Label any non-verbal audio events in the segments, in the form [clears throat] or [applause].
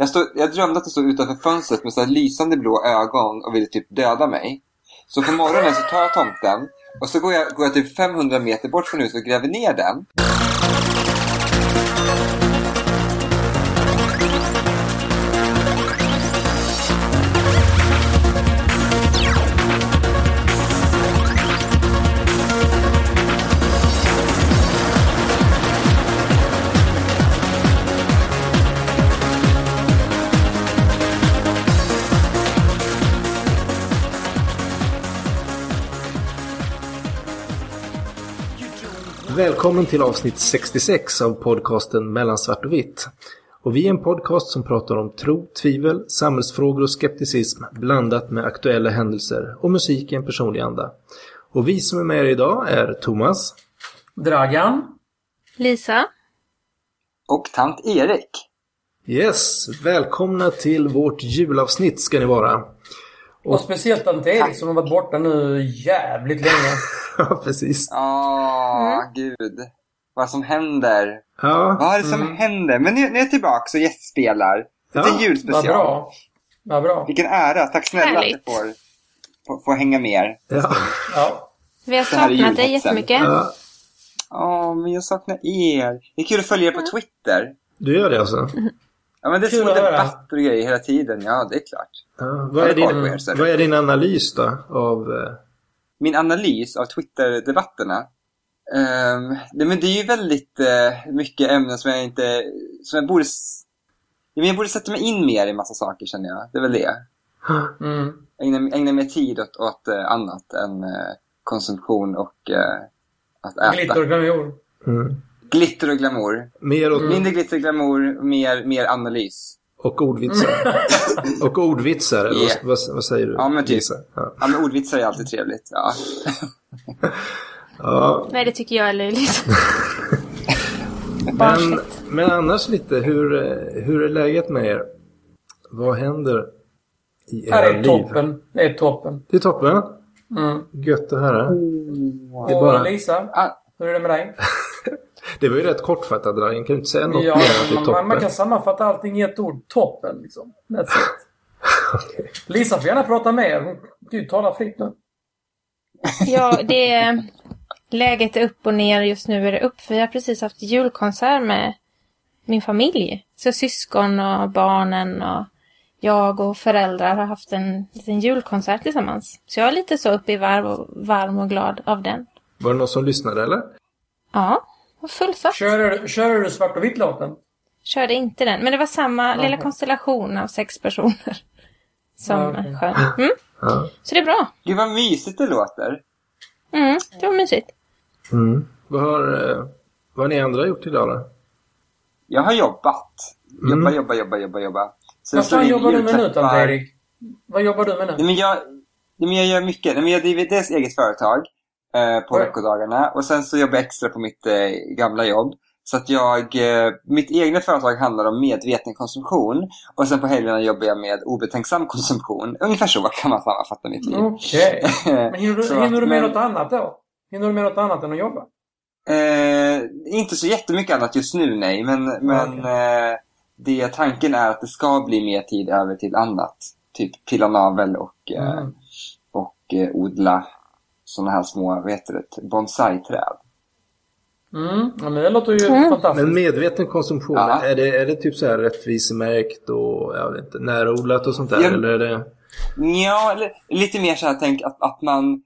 Jag, stod, jag drömde att jag stod utanför fönstret med så här lysande blå ögon och ville typ döda mig. Så på morgonen så tar jag tomten och så går jag, går jag typ 500 meter bort från huset och gräver ner den. Välkommen till avsnitt 66 av podcasten Mellan svart och vitt. Och vi är en podcast som pratar om tro, tvivel, samhällsfrågor och skepticism blandat med aktuella händelser och musik i en personlig anda. Och vi som är med er idag är Thomas, Dragan. Lisa. Och tant Erik. Yes, välkomna till vårt julavsnitt ska ni vara. Och, speciellt Ante Erik som har varit borta nu jävligt länge. [laughs] Ja, precis. Åh, gud. Vad som händer. Ja, Vad är det som händer? Men nu, nu är jag tillbaka och gästspelar. Det Ja, är en Vad julspecial. bra. Vad bra. Vilken ära. Tack snälla Härligt. att jag får, får, får hänga med er. ja, Ja. Vi har saknat dig jättemycket. ja. Åh, men jag saknar er. Det är kul att följa er på Twitter. Du gör det alltså? Ja, men det är Kul små debatter och grejer hela tiden. Ja, det är klart. Ja, vad, är din, er, vad är din analys då av... eh, Min analys av Twitter-debatterna. ehm, det, men det är ju väldigt eh, mycket ämnen som jag inte... Som jag borde... s- Ja, men jag borde sätta mig in mer i massa saker känner jag. Det är väl det. Mm. Ägna, ägna mer tid åt, åt eh, annat än eh, konsumtion och att äta. Glitter och glamour. Mm. Glitter och glamour. Mer åt, Mindre glitter och glamour, mer, mer analys. och ordvitsar. [laughs] och ordvitsar, eller Yeah. vad, vad, vad säger du? Ja, men typ. Ja. Ja, men ordvitsar är alltid trevligt. Ja. ja, Nej, det tycker jag är löjligt. men, men annars lite, hur, hur är läget med er? Vad händer i era Här är liv? toppen. Det är toppen. Det är toppen. Mm. Gött att höra. Det är Och bara- Lisa, Ah, hur är det med dig? [laughs] Det var ju rätt kortfattat, Dragan. Kan du inte säga något Ja, mer man, man, man toppen? kan sammanfatta allting i ett ord. Toppen, liksom. That's it. [laughs] Okej. Lisa får gärna prata mer. Du talar fritt nu. Ja, det är... Läget är upp och ner. Just nu är det upp. För vi har precis haft julkonsert med min familj. Så syskon och barnen och jag och föräldrar har haft en liten julkonsert tillsammans. Så jag är lite så uppe i varv och varm och glad av den. Var det någon som lyssnade eller? Ja, fullsatt. Körde, du- körde du svart och vitt-låten? Körde inte den. Men det var samma lilla konstellation av sex personer. [laughs] Som Ja, okej. sjöng. Mm. Ja. Så det är bra. gud vad mysigt det låter. Mm, det var mysigt. Mm. Vad, har, eh, vad har ni andra gjort idag då? Jag har jobbat. Jobba, Mm. jobba, jobba, jobba, jobba. Sen Vad fan jobbar du med nu, tant Erik? Vad jobbar du med Nej, nu? men jag, nej, men jag gör mycket. Nej, men jag driver dels eget företag eh, på Oj. veckodagarna och sen så jobbar jag extra på mitt eh, gamla jobb. Så att jag, eh, mitt egna företag handlar om medveten konsumtion och sen på helgerna jobbar jag med obetänksam konsumtion. Ungefär så kan man sammanfatta mitt liv. Okej. [laughs] Men hinner du, Så hinner du med men- något annat då? Hinner du med något annat än att jobba? Eh, inte så jättemycket annat just nu, nej. Men, men eh, det, tanken är att det ska bli mer tid över till annat. Typ pilla navel och, eh, Mm. och eh, odla sådana här små, vad heter det, bonsai-träd. Mm. Ja, men det låter ju Mm. fantastiskt. Men medveten konsumtion, Ja. är, det, är det typ så här rättvisemärkt och jag vet inte, närodlat och sånt där? Ja. Eller är det... Ja, eller, lite mer så här, tänk att, att man...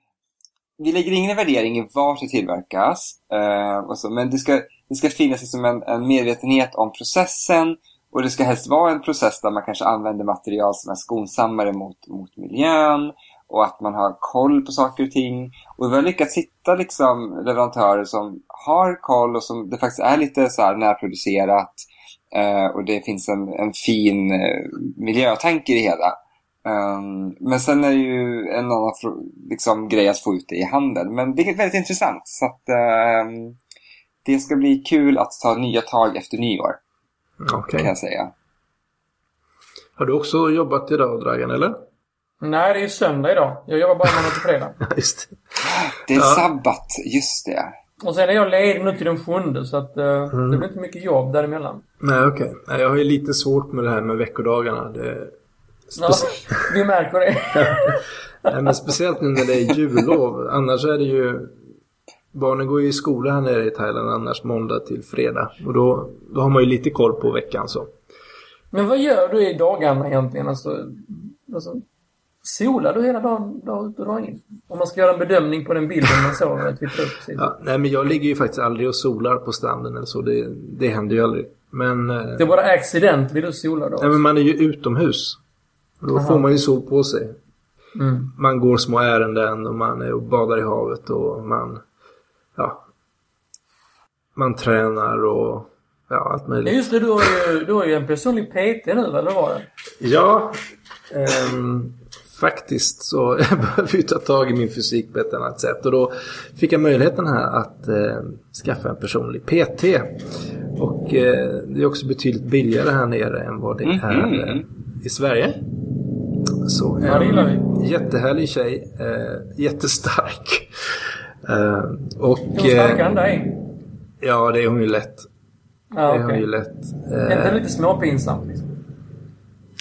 Vi lägger ingen värdering i vart det tillverkas. Eh, och så, men det ska, det ska finnas liksom en, en medvetenhet om processen. Och det ska helst vara en process där man kanske använder material som är skonsammare mot, mot miljön. Och att man har koll på saker och ting. Och vi har lyckats hitta liksom leverantörer som har koll och som det faktiskt är lite så här närproducerat. Eh, och det finns en, en fin eh, miljötanke i det hela. Um, men sen är det ju en annan liksom, grej att få ut det i handeln. Men det är väldigt intressant. Så att, ehm, det ska bli kul att ta nya tag efter nyår, Okej. kan jag säga. Har du också jobbat idag, Dragan, eller? Nej, det är ju söndag idag. Jag jobbar bara måndag till fredag. [laughs] Just det. Det är Ja. sabbat, just det. Och sen är jag ledig nu till den sjunde så att eh, Mm. det blir inte mycket jobb däremellan. Nej, okej. Nej, Jag har ju lite svårt med det här med veckodagarna. Det... Ja, [laughs] vi märker det. [laughs] Nej, men speciellt nu när det är jullov. Annars är det ju... Barnen går ju i skola här nere i Thailand annars måndag till fredag. Och då, då har man ju lite koll på veckan så. Men vad gör du i dagarna egentligen? Alltså, alltså, solar du hela dagen, dag ut och dag in? Om man ska göra en bedömning på den bilden man såg när jag twittrade upp. Ja, nej, men jag ligger ju faktiskt aldrig och solar på stranden eller så. Det, det händer ju aldrig. Men, eh, Det är bara accidentally du solar då? nej, men man är ju utomhus. Och då Aha. får man ju sol på sig. Mm. Man går små ärenden och man är och badar i havet och man... Ja. Man tränar och... Ja, allt möjligt. just det, du har ju, du har ju en personlig PT nu, eller vad var det? Ja, ehm, faktiskt så [laughs] jag behöver ju ta tag i min fysik på ett annat sätt. Och då fick jag möjligheten här att eh, skaffa en personlig PT. Och eh, det är också betydligt billigare här nere än vad det är eh, i Sverige. Så Ja, det gillar en jättehärlig tjej, eh, jättestark. [laughs] Eh, och... Hon starkare än dig? Ja, det är hon ju lätt. Ja, Det är hon ju lätt. Är inte Eh, lite småpinsamt liksom?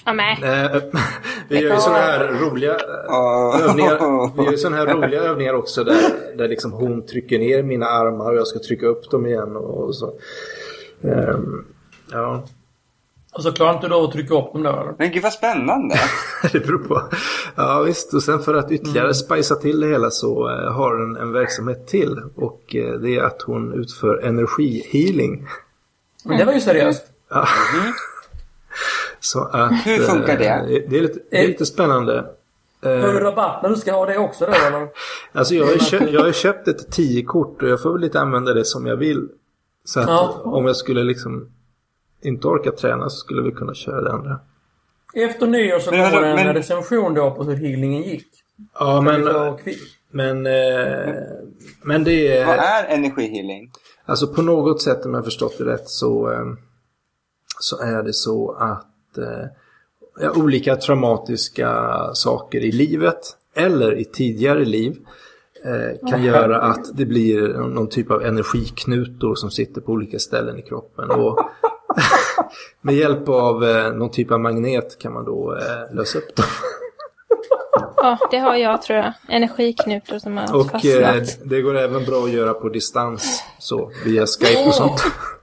Ja, men. Eh, [laughs] vi gör ju sådana här roliga eh, övningar. Vi gör ju sådana här [laughs] roliga övningar också där, där liksom hon trycker ner mina armar och jag ska trycka upp dem igen och, så. Ehm, ja, Och så klarar inte du av att trycka upp dem då, eller? Men gud vad spännande. [laughs] det beror på. Ja visst, och sen för att ytterligare spicea till det hela så eh, har hon en verksamhet till. Och det är att hon utför energihealing. Men det var ju seriöst. Ja. Så att, Hur funkar det? eh, Det är lite, det är lite spännande. Får du Eh, rabatt när du ska ha det också då, eller? [laughs] Alltså jag har, köpt, jag har köpt ett 10-kort och jag får väl lite använda det som jag vill. Så att Ja. om jag skulle liksom inte orka träna så skulle vi kunna köra det andra. Efter nyår så kommer en men- recension då på hur healingen gick. Ja men, men, eh, men det Vad är... är energihealing? Alltså på något sätt om jag förstått det rätt så, eh, så är det så att eh, olika traumatiska saker i livet eller i tidigare liv eh, kan göra att det blir någon typ av energiknutor som sitter på olika ställen i kroppen. Och [laughs] med hjälp av eh, någon typ av magnet kan man då eh, lösa upp dem. Ja, det har jag tror jag. Energiknutor som har Och eh, fastnat. det går även bra att göra på distans så via Skype och sånt. [laughs]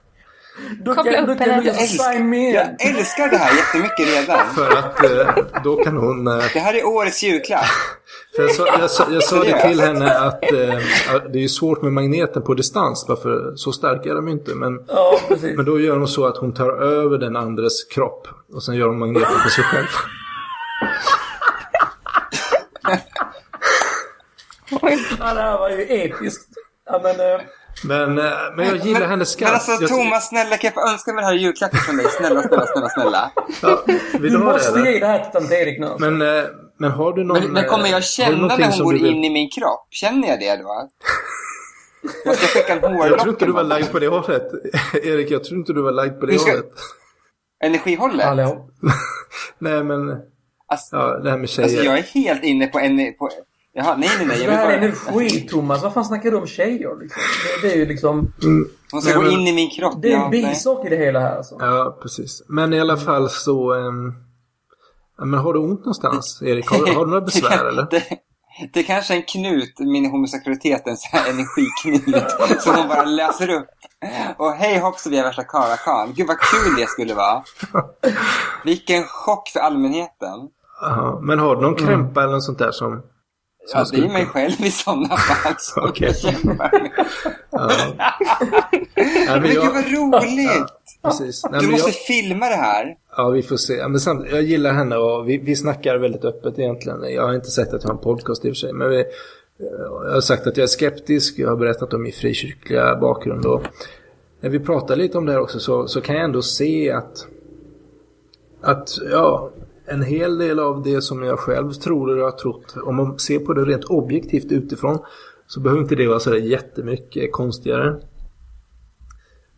Då Koppla kan, upp då kan henne. in. Jag älskar det här jättemycket redan. För att eh, då kan hon... Eh, Det här är årets julklapp. [laughs] för jag, sa, jag, sa, jag sa det till henne att eh, att det är svårt med magneten på distans. Varför så starka är de inte. Men, Ja, men då gör hon så att hon tar över den andres kropp. Och sen gör hon magneten på sig själv. [laughs] Ja, det här var ju episkt. Ja, men... Eh, Men, eh, men jag gillar hennes Men skatt. alltså jag, Thomas, snälla kan jag få önska mig det här i julklapp från dig? Snälla, snälla, snälla, snälla. ja, vill du du ha det måste eller? ge det här till tant Erik nu. alltså. Men, eh, men har du någon... Men, men kommer eh, jag du känna när hon går vill- in i min kropp? Känner jag det då? Jag ska skicka en hårlock. [laughs] Jag tror inte du var lagd på det hållet. [laughs] Erik, jag tror inte du var lagd på det ska- hållet. Energihållet? Hallå? [laughs] Nej, men... Alltså, Ja, det här med tjejer. alltså jag är helt inne på en... På, jaha, nej, nej, nej. Det Jag vill här är bara, energi, Thomas. Vad fan snackar du om tjejer liksom? Det, det är ju liksom... hon ska gå in i min kropp. Det är en bisak i det hela här alltså. Ja, precis. Men i alla fall så... ja, men har du ont någonstans, Erik? Har, har du några besvär [laughs] eller? Det, det är kanske en knut, min homosexualitet, en sån här energiknut [laughs] som hon bara läser upp. Och hej hoppsa vi är värsta karakan. Gud vad kul det skulle vara. [laughs] Vilken chock för allmänheten. Jaha, Men har du någon krämpa eller något sånt där som... Ja, det skulle ju mig själv i sådana fall [laughs] jag kämpar med. Ja. Nej, Men men gud jag, vad roligt! precis. Nej, Du måste jag, filma det här. ja, vi får se. Ja, Men samt, jag gillar henne och vi, vi snackar väldigt öppet egentligen. Jag har inte sagt att jag har en podcast i och för sig. Men vi, jag har sagt att jag är skeptisk. Jag har berättat om min frikyrkliga bakgrund. Och när vi pratar lite om det här också så, så kan jag ändå se att, att ja, en hel del av det som jag själv tror och har trott, om man ser på det rent objektivt utifrån, så behöver inte det vara så där jättemycket konstigare.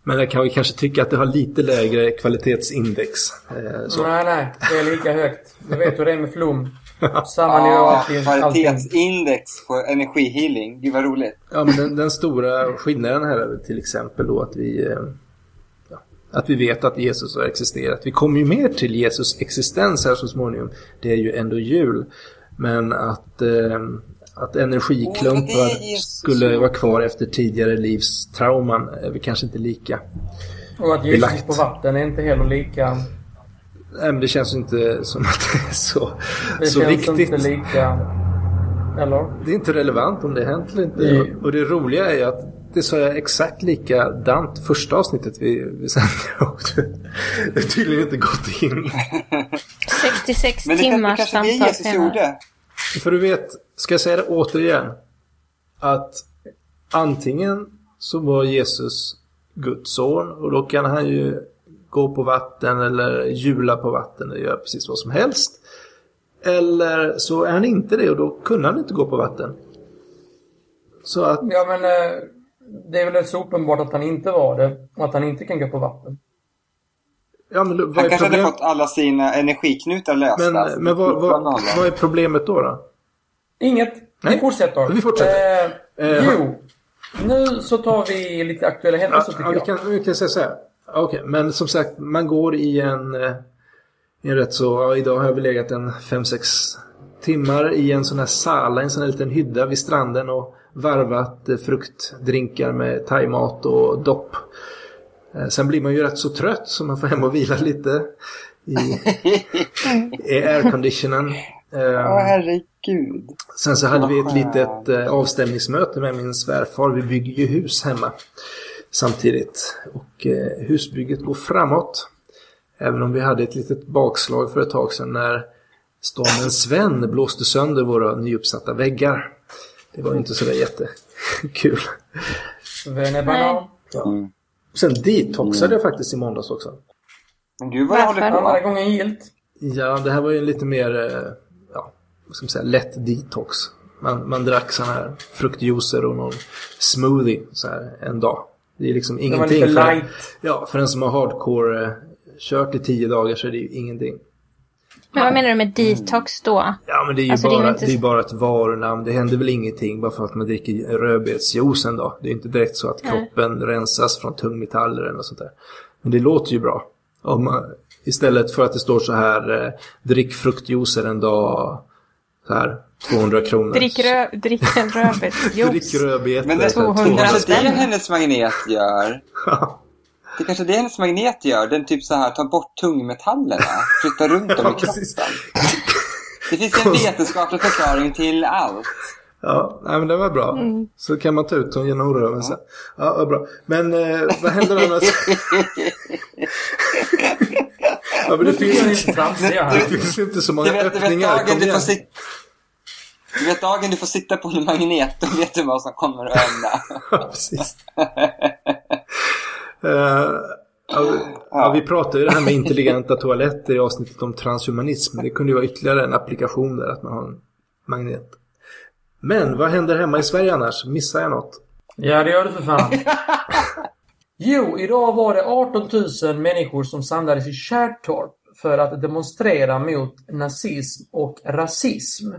Men jag kan vi kanske tycka att det har lite lägre kvalitetsindex. Eh, så. Nej, nej. Det är lika högt. Du vet hur det är med flum. [laughs] Samma nivå Ja, alltid. kvalitetsindex på energihealing. Gud vad roligt. Ja, men den, den stora skillnaden här är väl till exempel då att vi, eh, att vi vet att Jesus har existerat. Vi kommer ju mer till Jesus existens här så småningom. Det är ju ändå jul. Men att, eh, att energiklumpar det Jesus. skulle vara kvar efter tidigare livs trauman är vi kanske inte lika. Och att Jesus Belagt. på vatten är inte heller lika... Nej, men det känns ju inte som att det är så, Det så känns viktigt. inte lika... Eller? Det är inte relevant om det har hänt eller inte. Mm. Och det roliga är ju att det sa jag exakt likadant första avsnittet vi, vi sände. Det det har tydligen inte gått in. 66 Men det, det timmars kanske det samtal Jesus senare. gjorde. För du vet, ska jag säga det återigen? Att antingen så var Jesus Guds son och då kan han ju gå på vatten eller hjula på vatten och göra precis vad som helst. Eller så är han inte det och då kunde han inte gå på vatten. Så att, Ja, men eh, det är väl så uppenbart att han inte var det. Och att han inte kan gå på vatten. ja men Han kanske hade problemet? fått alla sina energiknutar lösta. Men, men vad, vad, vad är problemet då? då? Inget. Nej. Vi fortsätter. Vi fortsätter. Eh, Eh, jo. Nu så tar vi lite aktuella händelser Ja, ja, vi, jag. kan, vi kan säga så här. Okej, men som sagt, man går i en, eh, i en rätt så... Ja, idag har vi legat en 5-6 timmar i en sån här sala, en sån här liten hydda vid stranden och varvat eh, fruktdrinkar med thaimat och dopp. Eh, Sen blir man ju rätt så trött så man får hem och vila lite i, i airconditionen. Åh, Eh, herregud. Sen så hade vi ett litet eh, avstämningsmöte med min svärfar. Vi bygger ju hus hemma samtidigt. Och husbygget går framåt. Även om vi hade ett litet bakslag för ett tag sedan när stormen Sven blåste sönder våra nyuppsatta väggar. Det var ju inte sådär jättekul. Svennebanan. Mm. Sen detoxade jag faktiskt i måndags också. Men gud vad jag håller Varför? Andra på. gången gilt. Ja, det här var ju en lite mer, eh, ja, vad ska man säga, lätt detox. Man, man drack sådana här fruktjuicer och någon smoothie så här en dag. Det är liksom Det var ingenting lite för, light. ja, för en som har hardcore eh, kört i tio dagar så är det ju ingenting. Men vad menar du med detox då? Ja, men det är ju Alltså, det är bara, inte det är bara ett varunamn. Det händer väl ingenting bara för att man dricker rödbetsjuice en dag. Det är inte direkt så att Nej. kroppen rensas från tungmetaller eller något sånt där. Men det låter ju bra. Om man, istället för att det står så här, eh, drick fruktjuicer en dag, så här, 200 kronor. Drick, rö drick en [laughs] rödbetsjuice. Drick rödbetor. Men det, för 200 det kanske det hennes magnet gör. [laughs] Det kanske det hennes magnet gör. Den typ så här tar bort tungmetallerna. Flyttar runt dem i [laughs] Ja, kroppen. Det finns en [laughs] vetenskaplig förklaring till allt. Ja, nej, men det var bra. Mm. Så kan man ta ut dem genom rörelse. Ja, vad bra. Men eh, vad händer annars? [laughs] ja, men det finns, är inte, tramsiga det här. finns inte så många Du vet, du vet öppningar. dagen du får sitta... Du vet dagen du får sitta på en magnet, då vet du vad som kommer att hända. Ja, precis. Eh, ja, ja, vi pratade ju det här med intelligenta toaletter i avsnittet om transhumanism. Det kunde ju vara ytterligare en applikation där, att man har en magnet. Men vad händer hemma i Sverige annars? Missar jag något? Ja, det gör du för fan. [laughs] Jo, idag var det 18 000 människor som samlades i Kärrtorp för att demonstrera mot nazism och rasism.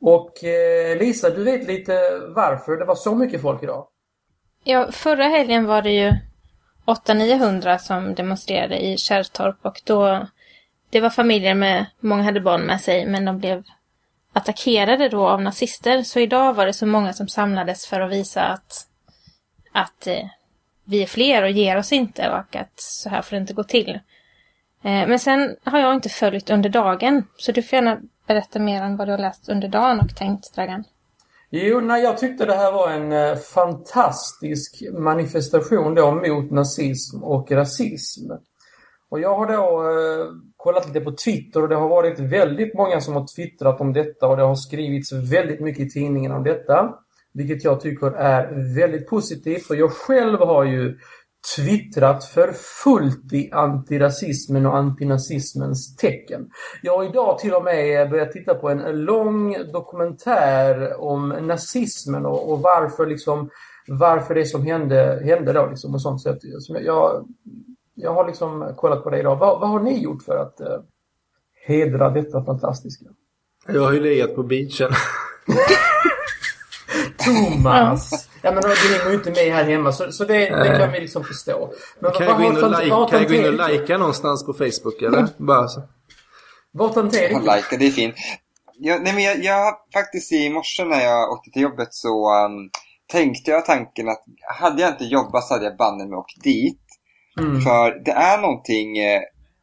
Och eh, Lisa, du vet lite varför det var så mycket folk idag? Ja, förra helgen var det ju 800-900 som demonstrerade i Kärrtorp och då det var familjer med, många hade barn med sig, men de blev attackerade då av nazister. Så idag var det så många som samlades för att visa att, att eh, vi är fler och ger oss inte och att så här får det inte gå till. Eh, men sen har jag inte följt under dagen, så du får gärna berätta mer om vad du har läst under dagen och tänkt, Dragan. Jo, nej, jag tyckte det här var en eh, fantastisk manifestation då mot nazism och rasism. Och jag har då eh, kollat lite på Twitter och det har varit väldigt många som har twittrat om detta och det har skrivits väldigt mycket i tidningen om detta. Vilket jag tycker är väldigt positivt för jag själv har ju twittrat för fullt i antirasismen och antinazismens tecken. Jag har idag till och med börjat titta på en lång dokumentär om nazismen och, och varför liksom varför det som hände, hände då liksom och sånt. Så jag, jag har liksom kollat på det idag. Vad, vad har ni gjort för att eh, hedra detta fantastiska? Jag har ju legat på beachen. [laughs] Thomas! Ja men du hänger ju inte med här hemma så, så det, det kan vi liksom förstå. Men kan jag gå in och, like, kan jag gå in och likea någonstans på Facebook eller? Bara så. Vad tanterar Like, det är fint. Jag, nej, men jag, jag faktiskt i morse när jag åkte till jobbet så um, tänkte jag tanken att hade jag inte jobbat så hade jag banne mig åkt dit. Mm. För det är någonting, eh,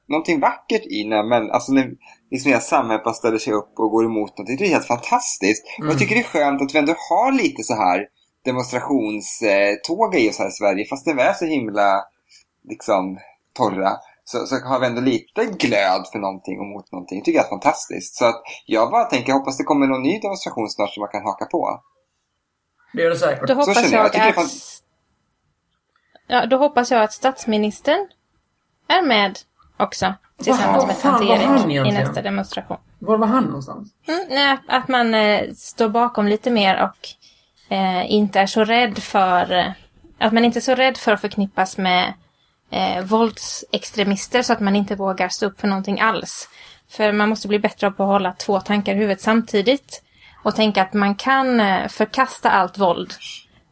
någonting vackert i när, men, alltså när liksom hela samhället bara ställer sig upp och går emot någonting. Det är helt fantastiskt. Mm. Och jag tycker det är skönt att vi ändå har lite så här demonstrationståg i oss här i Sverige. Fast det är så himla liksom torra. Så, så har vi ändå lite glöd för någonting och mot någonting. Det tycker jag är fantastiskt. Så att jag bara tänker, jag hoppas det kommer någon ny demonstration snart som man kan haka på. Det gör det säkert. Då hoppas jag, jag att... Fan... Ja, då hoppas jag att statsministern är med också. Tillsammans med tant Erik i nästa demonstration. Var var han någonstans? Mm, nej, att man eh, står bakom lite mer och eh, inte är så rädd för... Att man inte är så rädd för att förknippas med eh, våldsextremister så att man inte vågar stå upp för någonting alls. För man måste bli bättre på att hålla två tankar i huvudet samtidigt. Och tänka att man kan eh, förkasta allt våld.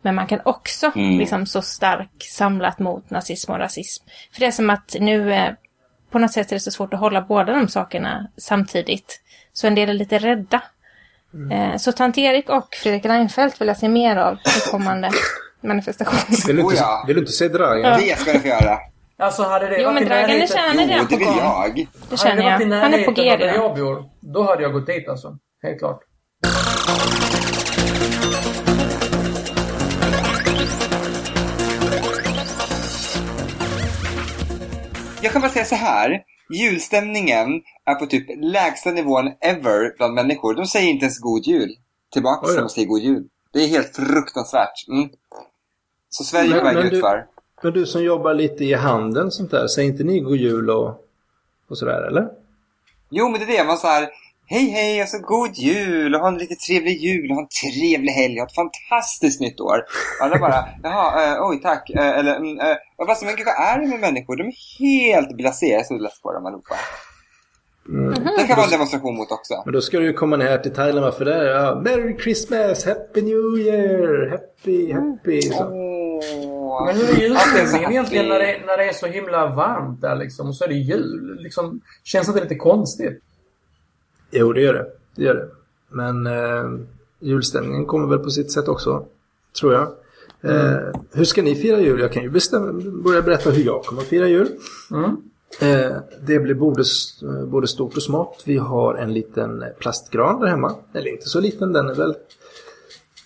Men man kan också mm. liksom så stark samlat mot nazism och rasism. För det är som att nu eh, på något sätt är det så svårt att hålla båda de sakerna samtidigt. Så en del är lite rädda. Mm. Eh, så tant Erik och Fredrik Reinfeldt vill jag se mer av i kommande manifestationer. Vill du inte, oh ja. vill du inte se Dragan? Ja. Det ska du få göra. Alltså hade det jo, men Dragan känner det på gång. jag. Det känner jag. Han är på G redan. jag bor, då hade jag gått dit alltså. Helt klart. Jag kan bara säga så här. Julstämningen är på typ lägsta nivån ever bland människor. De säger inte ens god jul tillbaka när de säger god jul. Det är helt fruktansvärt. Mm. Så Sverige är på väg utför. Men du som jobbar lite i handeln sånt där, säger inte ni god jul och, och sådär eller? Jo men det är det, man så här, Hej hej, alltså god jul och ha en riktigt trevlig jul och ha en trevlig helg och ett fantastiskt nytt år. Alla bara, [laughs] jaha, äh, oj tack. Äh, eller, mm, äh, fast men gud, vad är det med människor? De är helt blasé. Jag är så less på dem allihopa. Mm. Det kan vara en demonstration mot också. Men då ska du ju komma ner till Thailand för där ja, Merry Christmas, Happy New Year, Happy, Happy. Så. Oh, men hur är julstämningen egentligen när det, när det är så himla varmt där liksom? Och så är det jul. Liksom, känns det inte lite konstigt? Jo, det gör det. Det gör det. Men eh, julstämningen kommer väl på sitt sätt också, tror jag. Eh, mm. hur ska ni fira jul? Jag kan ju bestämma, börja berätta hur jag kommer att fira jul. Mm. Eh, det blir både, eh, både stort och smått. Vi har en liten eh, plastgran där hemma. Eller inte så liten, den är väl,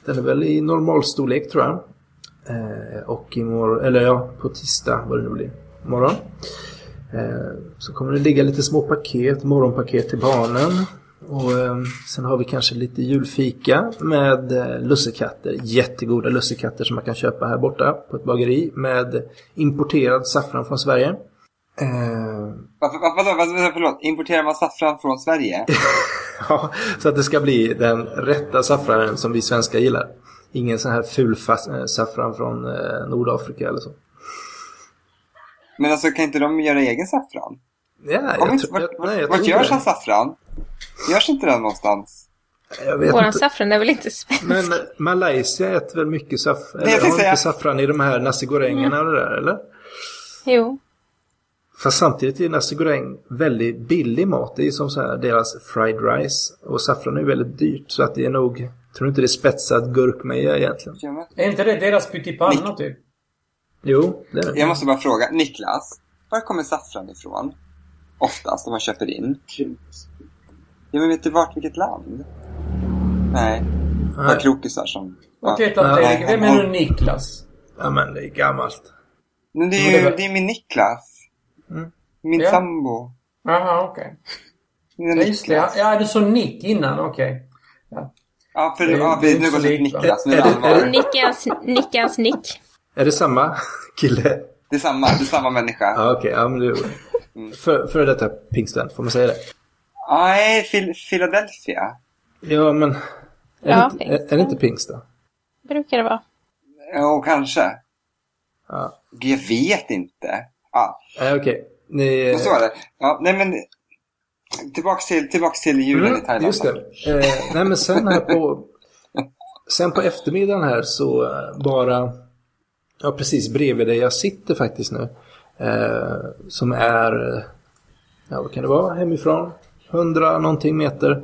den är väl i normalstorlek tror jag. Och imorgon, eller ja, på tisdag vad det nu blir, morgon. Så kommer det ligga lite små paket, morgonpaket till barnen. Och ehm, sen har vi kanske lite julfika med lussekatter. Jättegoda lussekatter som man kan köpa här borta på ett bageri med importerad saffran från Sverige. Eh... Varför, varför, varför, förlåt, importerar man saffran från Sverige? [laughs] ja, så att det ska bli den rätta saffranen som vi svenskar gillar. Ingen sån här ful eh, saffran från Nordafrika eller så. Men alltså kan inte de göra egen saffran? Ja, jag inte, vart, jag, nej, jag vart görs hans saffran? Görs inte den någonstans? Våran saffran är väl inte svensk? Men Malaysia äter väl mycket saffran? Eller har inte saffran i de här nasi gorängerna mm. och det där, eller? Jo. Fast samtidigt är nasi goreng väldigt billig mat. Det är som så här deras fried rice. Och saffran är väldigt dyrt. Så att det är nog... Tror du inte det är spetsad gurkmeja egentligen? Är inte det deras pyttipanna typ? Jo, det är det. Jag måste bara fråga. Niklas, var kommer saffran ifrån? Oftast, om man köper in. Ja, men vet du vart, vilket land? Nej. Bara krokisar som... Okej, okay, ja. vem är nu Niklas? Ja, men det är gammalt. Men det är ju det är min Niklas. Mm. Min ja. sambo. Jaha, okej. Okay. Ja, just det. Ja, du sa Nick innan, okej. Okay. Ja. Ja, för, det, ja, vi, nu går det till Niklas. Nu är det allvar. Nickans, Nickans Nick. Är det samma kille? Det är samma, det är samma människa. Ja, okej. Okay. Ja, men det mm. för, Före detta pingstvän, får man säga det? Nej, Philadelphia. Ja, men... Är, ja, det, är, är det inte pingst då? Brukar det vara. Ja, kanske. Ja. Jag vet inte. Ja, Nej, okej. Ni... men så var det. Ja, nej men... Tillbaks till, tillbaks till julen i Mm, Thailand. just det. Eh, nej, men sen här på... Sen på eftermiddagen här så eh, bara... Ja, precis bredvid där jag sitter faktiskt nu. Eh, som är... eh, Ja, vad kan det vara? Hemifrån? 100 någonting meter.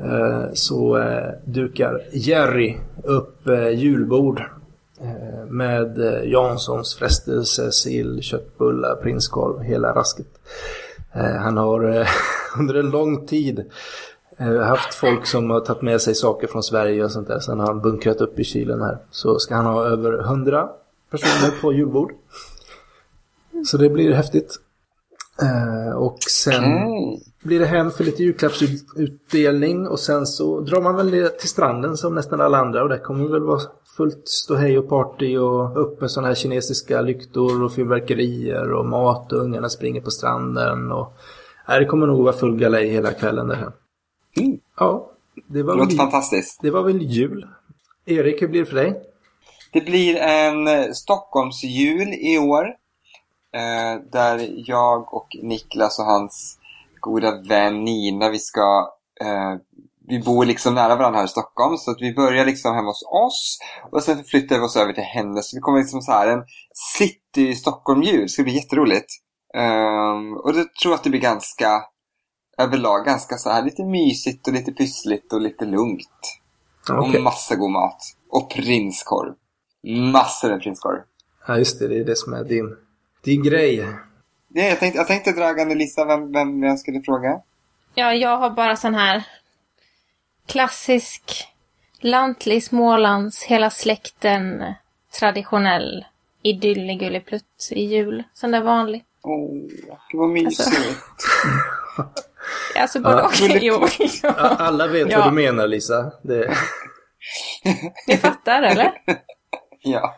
Eh, så eh, dukar Jerry upp eh, julbord. Eh, med eh, Janssons frestelse, sill, köttbullar, prinskorv, hela rasket. Eh, han har [laughs] under en lång tid haft folk som har tagit med sig saker från Sverige och sånt där. Sen har han bunkrat upp i kylen här. Så ska han ha över 100 personer på julbord. Så det blir häftigt. Och sen Okej blir det hem för lite julklappsutdelning och sen så drar man väl ner till stranden som nästan alla andra och där kommer väl vara fullt ståhej och party och upp med sådana här kinesiska lyktor och fyrverkerier och mat och ungarna springer på stranden och nej, det kommer nog vara full galej hela kvällen där. hem. Mm. Ja, det var, låter fantastiskt. det var väl jul. Erik, hur blir det för dig? Det blir en eh, Stockholmsjul i år. Eh, där jag och Niklas och hans goda vän Nina, vi ska... Eh, vi bor liksom nära varandra här i Stockholm. Så att vi börjar liksom hemma hos oss. Och sen flyttar vi oss över till henne. Så vi kommer liksom så här en city Stockholm-jul. Så det blir jätteroligt. Ehm, och jag tror att det blir ganska... Överlag ganska så här lite mysigt och lite pyssligt och lite lugnt. Ja, Och massa god mat. Och prinskorv. Massor med prinskorv. Ja, just det. Det är det som är din, din grej. Ja, jag tänkte, jag tänkte Dragan och Lisa, vem, vem jag skulle fråga? Ja, jag har bara sån här klassisk lantlig Smålands, hela släkten, traditionell idyllig gulleplutt i jul. Sån där vanlig. Åh, det var mysigt. Alltså [laughs] både Ja, och. Jo, Ja, Alla vet Ja. vad du menar Lisa. Det... ni fattar eller? [laughs] Ja.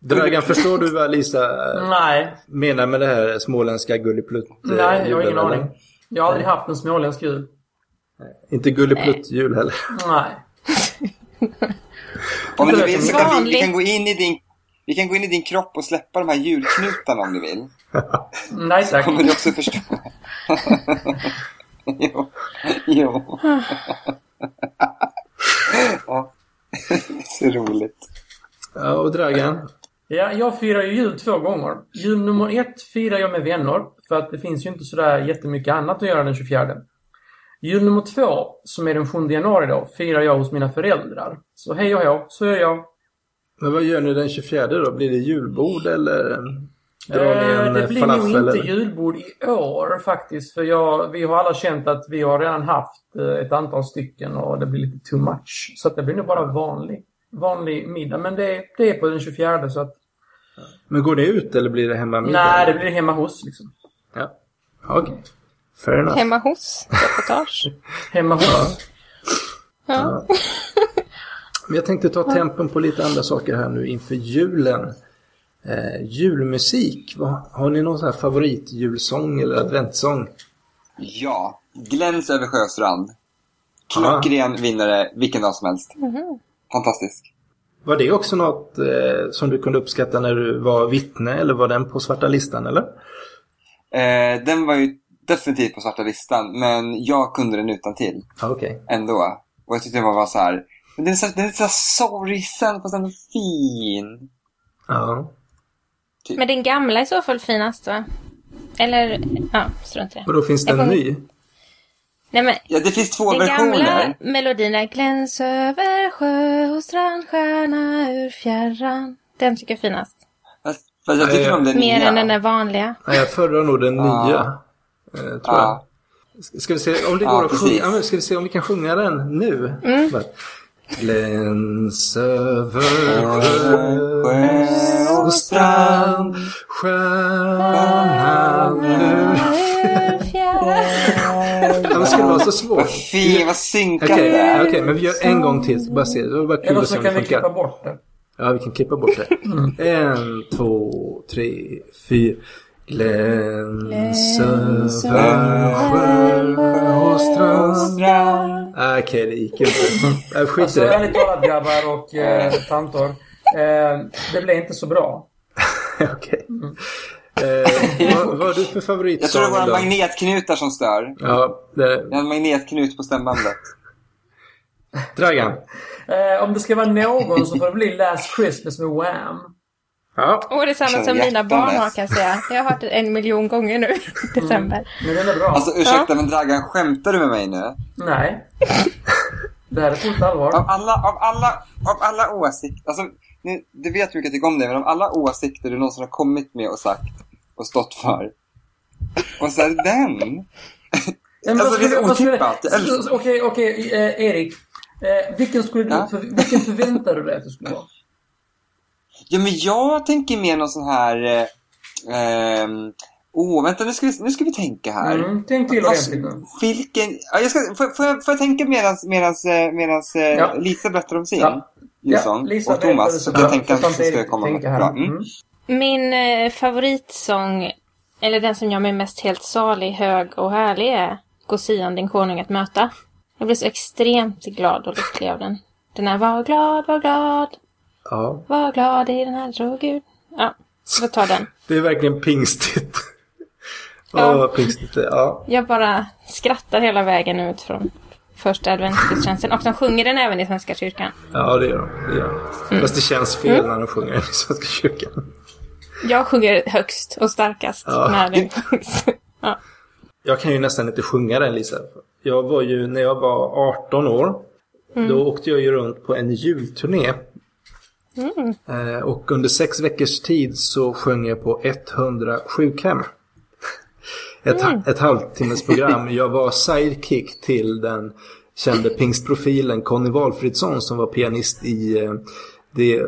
Dragan, förstår du vad Lisa eh, Nej, menar med det här småländska gulleplutt? eh, nej, jag har ingen eller? aning. Jag har aldrig haft en småländsk jul. Inte gulleplutt-jul heller. Nej. [laughs] Om du vill så kan vi, vi, kan gå in i din, vi kan gå in i din kropp och släppa de här julknutarna om du vill. [laughs] Nej tack. Kommer du också förstå? [laughs] jo. jo. ja. Det är så roligt. Ja, och Dragan? Ja, jag firar ju jul två gånger. Jul nummer ett firar jag med vänner, för att det finns ju inte sådär jättemycket annat att göra den 24. Jul nummer två, som är den 7 januari då, firar jag hos mina föräldrar. Så hej och hå, så gör jag. Men vad gör ni den 24 då? Blir det julbord eller eh, det blir nog falafel? inte eller? julbord i år faktiskt, för jag, vi har alla känt att vi har redan haft eh, ett antal stycken och det blir lite too much. Så det blir nog bara vanlig, vanlig middag. Men det, det är på den 24 så att, Men går ni ut eller blir det hemma middag? nej, det blir hemma hos liksom. Ja. Okej. Fair enough. Hemma hos reportage. [laughs] Hemma hos. Ja. Men jag tänkte ta tempen på lite andra saker här nu inför julen. Eh, julmusik. Vad, har ni någon sån här favoritjulsång eller adventssång? Ja. Gläns över Sjöstrand. Klockren vinnare vilken dag som helst. Fantastisk. Var det också något eh, som du kunde uppskatta när du var vittne eller var den på svarta listan eller? Eh, den var ju definitivt på svarta listan, men jag kunde den utan till. Ja, Okej. ändå. Och jag tyckte den var så här. Men den är så, den är så sorgsen fast ändå fin. Ja. Men den gamla är i så fall finast va? Eller, ja, strunt i det. Och då finns det en ny? Nej men, Ja, det finns två den versioner. gamla melodin är Gläns över sjö och strandstjärna ur fjärran. Den tycker jag är finast. Fast, fast jag tycker Eh, om den Mer nya. än den där vanliga. Nej, jag föredrar nog den Ja. nya. Eh, tror Ja. jag. Ska vi se om det Ja, går att precis. sjunga? Ja, ska vi se om vi kan sjunga den nu? Mm. Gläns över sjö och strand Stjärnan det vara så svårt? Vad fin, vad synkat Okej, det är. okej, men vi gör en gång till. Bara se. Det var bara kul Eller att se så om det kan vi klippa funkar. bort det. Ja, vi kan klippa bort det. En, två, tre, fyra. Gläns över sjö och strand. Ah, Okej, det gick inte. Jag skiter Alltså i det. ärligt talat grabbar och eh, tantor. Eh, det blev inte så bra. [laughs] Okej. Eh, vad, vad har du för favoritsång? Jag tror det är våra då? magnetknutar som stör. Ja, det Jag har en magnetknut på stämbandet. Dragan. Eh, om det ska vara någon så får det bli Last Christmas med Wham. Ja. Och det är samma som mina barn har kan jag säga. Jag har hört det en miljon gånger nu i december. Men den är bra. Alltså ursäkta men Dragan, skämtar du med mig nu? Nej. [laughs] Det här är fullt allvar. Av alla, av alla, av alla åsikter, alltså nu, du vet hur mycket jag tycker om dig, men av alla åsikter du någonsin har kommit med och sagt och stått för. Och så är det den. Ja, men Alltså, det är otippat. Okej, okej, eh, Erik. Eh, vilken, skulle du, Ja? för, vilken förväntar du dig att det skulle vara? Ja men jag tänker mer någon sån här... eh, ehm, Åh, vänta nu ska, vi, nu ska vi tänka här. Mm, tänk till nu. Vilken... Ja, jag ska, får, får, jag, får jag tänka medans, medans, eh, medans eh, Ja. Lisa berättar om sin Ja. Lisa och Thomas, så jag tänker att ska Erik komma här. bra. Mm. Mm. Min eh, favoritsång, eller den som gör mig mest helt salig, hög och härlig är Gå Sion din konung att möta. Jag blir så extremt glad och lycklig av den. Den är Var glad, var glad, ja. var glad i den här tro Gud. Ja, så ta den. [laughs] Det är verkligen pingstigt. [laughs] Ja. vad pingstigt det. Ja. Jag bara skrattar hela vägen ut från första adventsgudstjänsten. Och de sjunger den även i Svenska kyrkan. ja, det gör de. Det gör de. Mm. Fast det känns fel när de sjunger i Svenska kyrkan. Jag sjunger högst och starkast Ja. när den sjungs. [laughs] Ja. Jag kan ju nästan inte sjunga den Lisa. Jag var ju, när jag var 18 år, då åkte jag ju runt på en julturné. Eh, och under sex veckors tid så sjöng jag på 100 sjukhem. [laughs] Ett, ett halvtimmesprogram. Jag var sidekick till den kände pingstprofilen Conny Walfridsson som var pianist i eh, det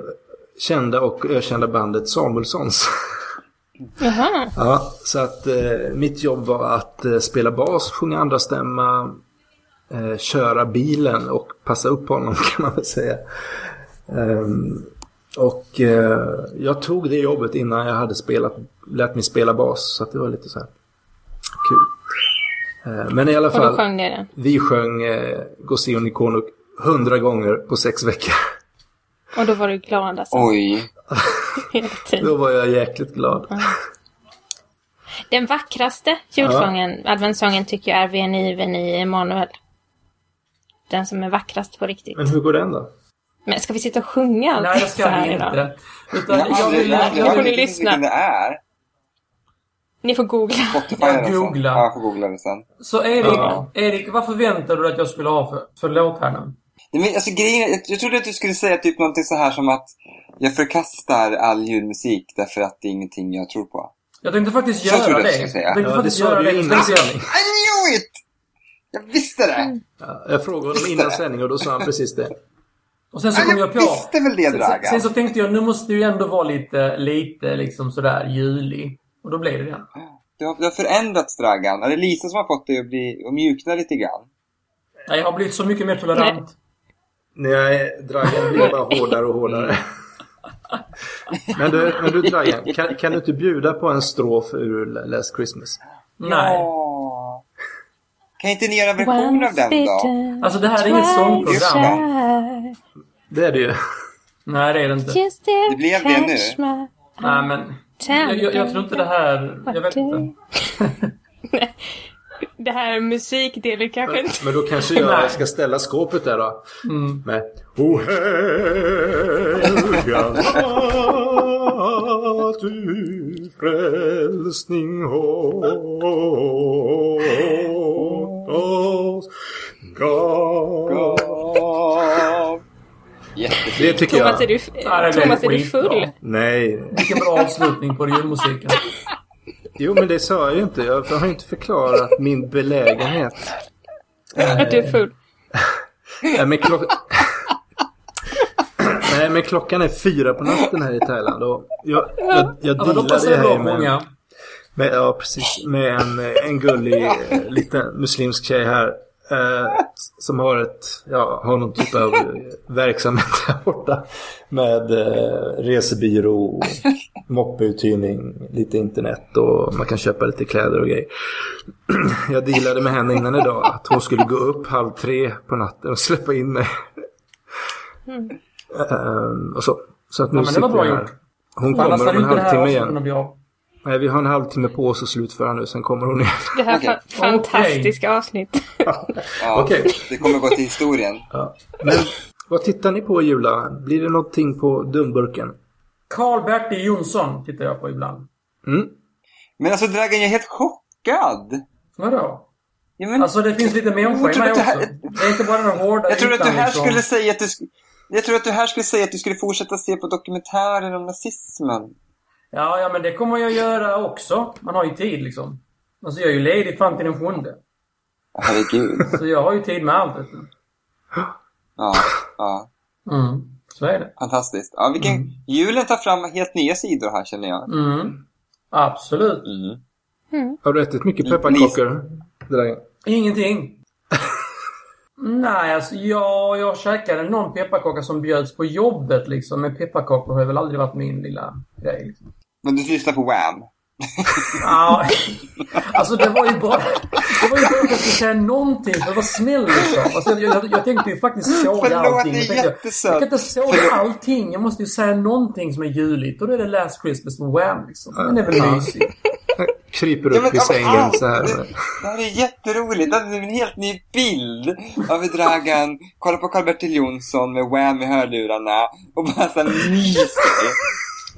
kända och ökända bandet Samuelssons. [laughs] Jaha. Ja, så att eh, mitt jobb var att eh, spela bas, sjunga andra stämma, eh, köra bilen och passa upp honom [laughs] kan man väl säga. Ehm, och eh, jag tog det jobbet innan jag hade spelat, lärt mig spela bas. Så att det var lite så här kul. Eh, men i alla Och då fall, sjöng ni den. vi sjöng eh, Gosion Ikonuk hundra gånger på sex veckor. Och då var du glad alltså. Oj. [laughs] Då var jag jäkligt glad. Den vackraste julsången, adventssången, tycker jag är Veni, Veni, Emanuel. Den som är vackrast på riktigt. Men hur går den då? Men ska vi sitta och sjunga allt Nej, det så ska här vi inte. Utan Jag jag vill... jag Jag hört ni lyssna. det är. Ni får googla. Spotify Jag googlar. Ja, jag får googla det sen. så Erik, Ja. Erik, vad förväntar du att jag skulle ha för, för låt här nu? Nej, men alltså, grejen, jag, jag trodde att du skulle säga typ någonting så här som att jag förkastar all julmusik därför att det är ingenting jag tror på. Jag tänkte faktiskt trodde göra jag det. skulle säga. Jag tänkte Ja, det faktiskt sa göra du det. innan jag-. I knew it! Jag visste det! Ja, jag frågade honom innan det. sändning och då sa han precis det. Och sen så kom jag jag på... visste väl det, sen, Dragan. sen så tänkte jag, nu måste ju ändå vara lite, lite liksom sådär julig. Och då blev det den. Du har, du har förändrats, Dragan. Är det Lisa som har fått dig att, bli, att mjukna lite grann? Nej, jag har blivit så mycket mer tolerant. Nej, Dragan blir bara hårdare och hårdare. Men du, men du Dragan, kan, kan du inte bjuda på en strof ur Last Christmas? Nej. Ja. Kan inte ni göra en version av den då? Alltså det här är inget sångprogram. shy. Det är det ju. Nej, det är det inte. Det blev det nu. Nej, men... Jag, jag, jag tror inte det här... Jag vet inte. [laughs] Det här musikdelen kanske inte... Men då kanske jag ska ställa skåpet där då. Mm. Med O helga natt du frälsning åt oss gav. Jättefint. Det tycker Thomas, är jag. du, är Thomas, är du full? Nej. Vilken bra avslutning på julmusiken. Jo, men det sa jag ju inte. Jag har ju inte förklarat min belägenhet. Att du är full? [laughs] Nej, men, klock... [laughs] Nej, men klockan är fyra på natten här i Thailand. Och jag, jag, jag Ja, dealade det här med, många. Med, ja, precis, med en, en gullig eh, liten muslimsk tjej här. Eh, som har ett, ja, har någon typ av eh, verksamhet här borta. Med eh, resebyrå, moppeuthyrning, lite internet och man kan köpa lite kläder och grejer. [clears throat] Jag dealade med henne innan idag att hon skulle gå upp halv tre på natten och släppa in mig. Ehm, och så. Så att nu Ja, men det var bra gjort. Hon kommer om en halvtimme igen. Nej, vi har en halvtimme på oss att slutföra nu, sen kommer hon igen. [laughs] Det här Okej. fa- fantastiska avsnitt. [laughs] Ja, Okej. Det kommer gå till historien. Ja. Men vad tittar ni på Jula? Blir det någonting på dumburken? Karl-Bertil Jonsson tittar jag på ibland. Mm. Men alltså Dragan, jag är helt chockad. Vadå? Ja, men, Alltså det finns lite människa i mig också. här- Det är inte bara den hårda jag trodde att du här liksom. skulle säga att du... Jag tror att du här skulle säga att du skulle fortsätta se på dokumentärer om nazismen. Ja, ja, men det kommer jag göra också. Man har ju tid liksom. Alltså jag är ju ledig fram till den sjunde. Herregud. Så jag har ju tid med allt. Ja, ja. Mm. Så är det. Fantastiskt. Ja, vilken... Julen tar fram helt nya sidor här känner jag. Mm. Absolut. Mm. Har du ätit mycket pepparkakor? Ingenting. [laughs] Nej, alltså jag, jag käkade någon pepparkaka som bjöds på jobbet liksom. Men pepparkakor har väl aldrig varit min lilla grej. Liksom. Men du lyssnar på Wham. Ja, alltså det var ju bara... Det var ju bara att jag skulle säga någonting för vara snäll liksom. Alltså, jag, jag, jag tänkte ju faktiskt såga Förlåt, allting. det är Jag, tänkte, jag, jättesött. jag kan inte såga Förlåt. allting. Jag måste ju säga någonting som är juligt. Och då är det Last Christmas med Wham liksom. Men det är väl mysigt. Kryper Ja, upp men, i ja, sängen ah, så här. Det, det här är jätteroligt. Det är en helt ny bild av Dragan kollar på Karl-Bertil Jonsson med Wham i hörlurarna och bara så här myser.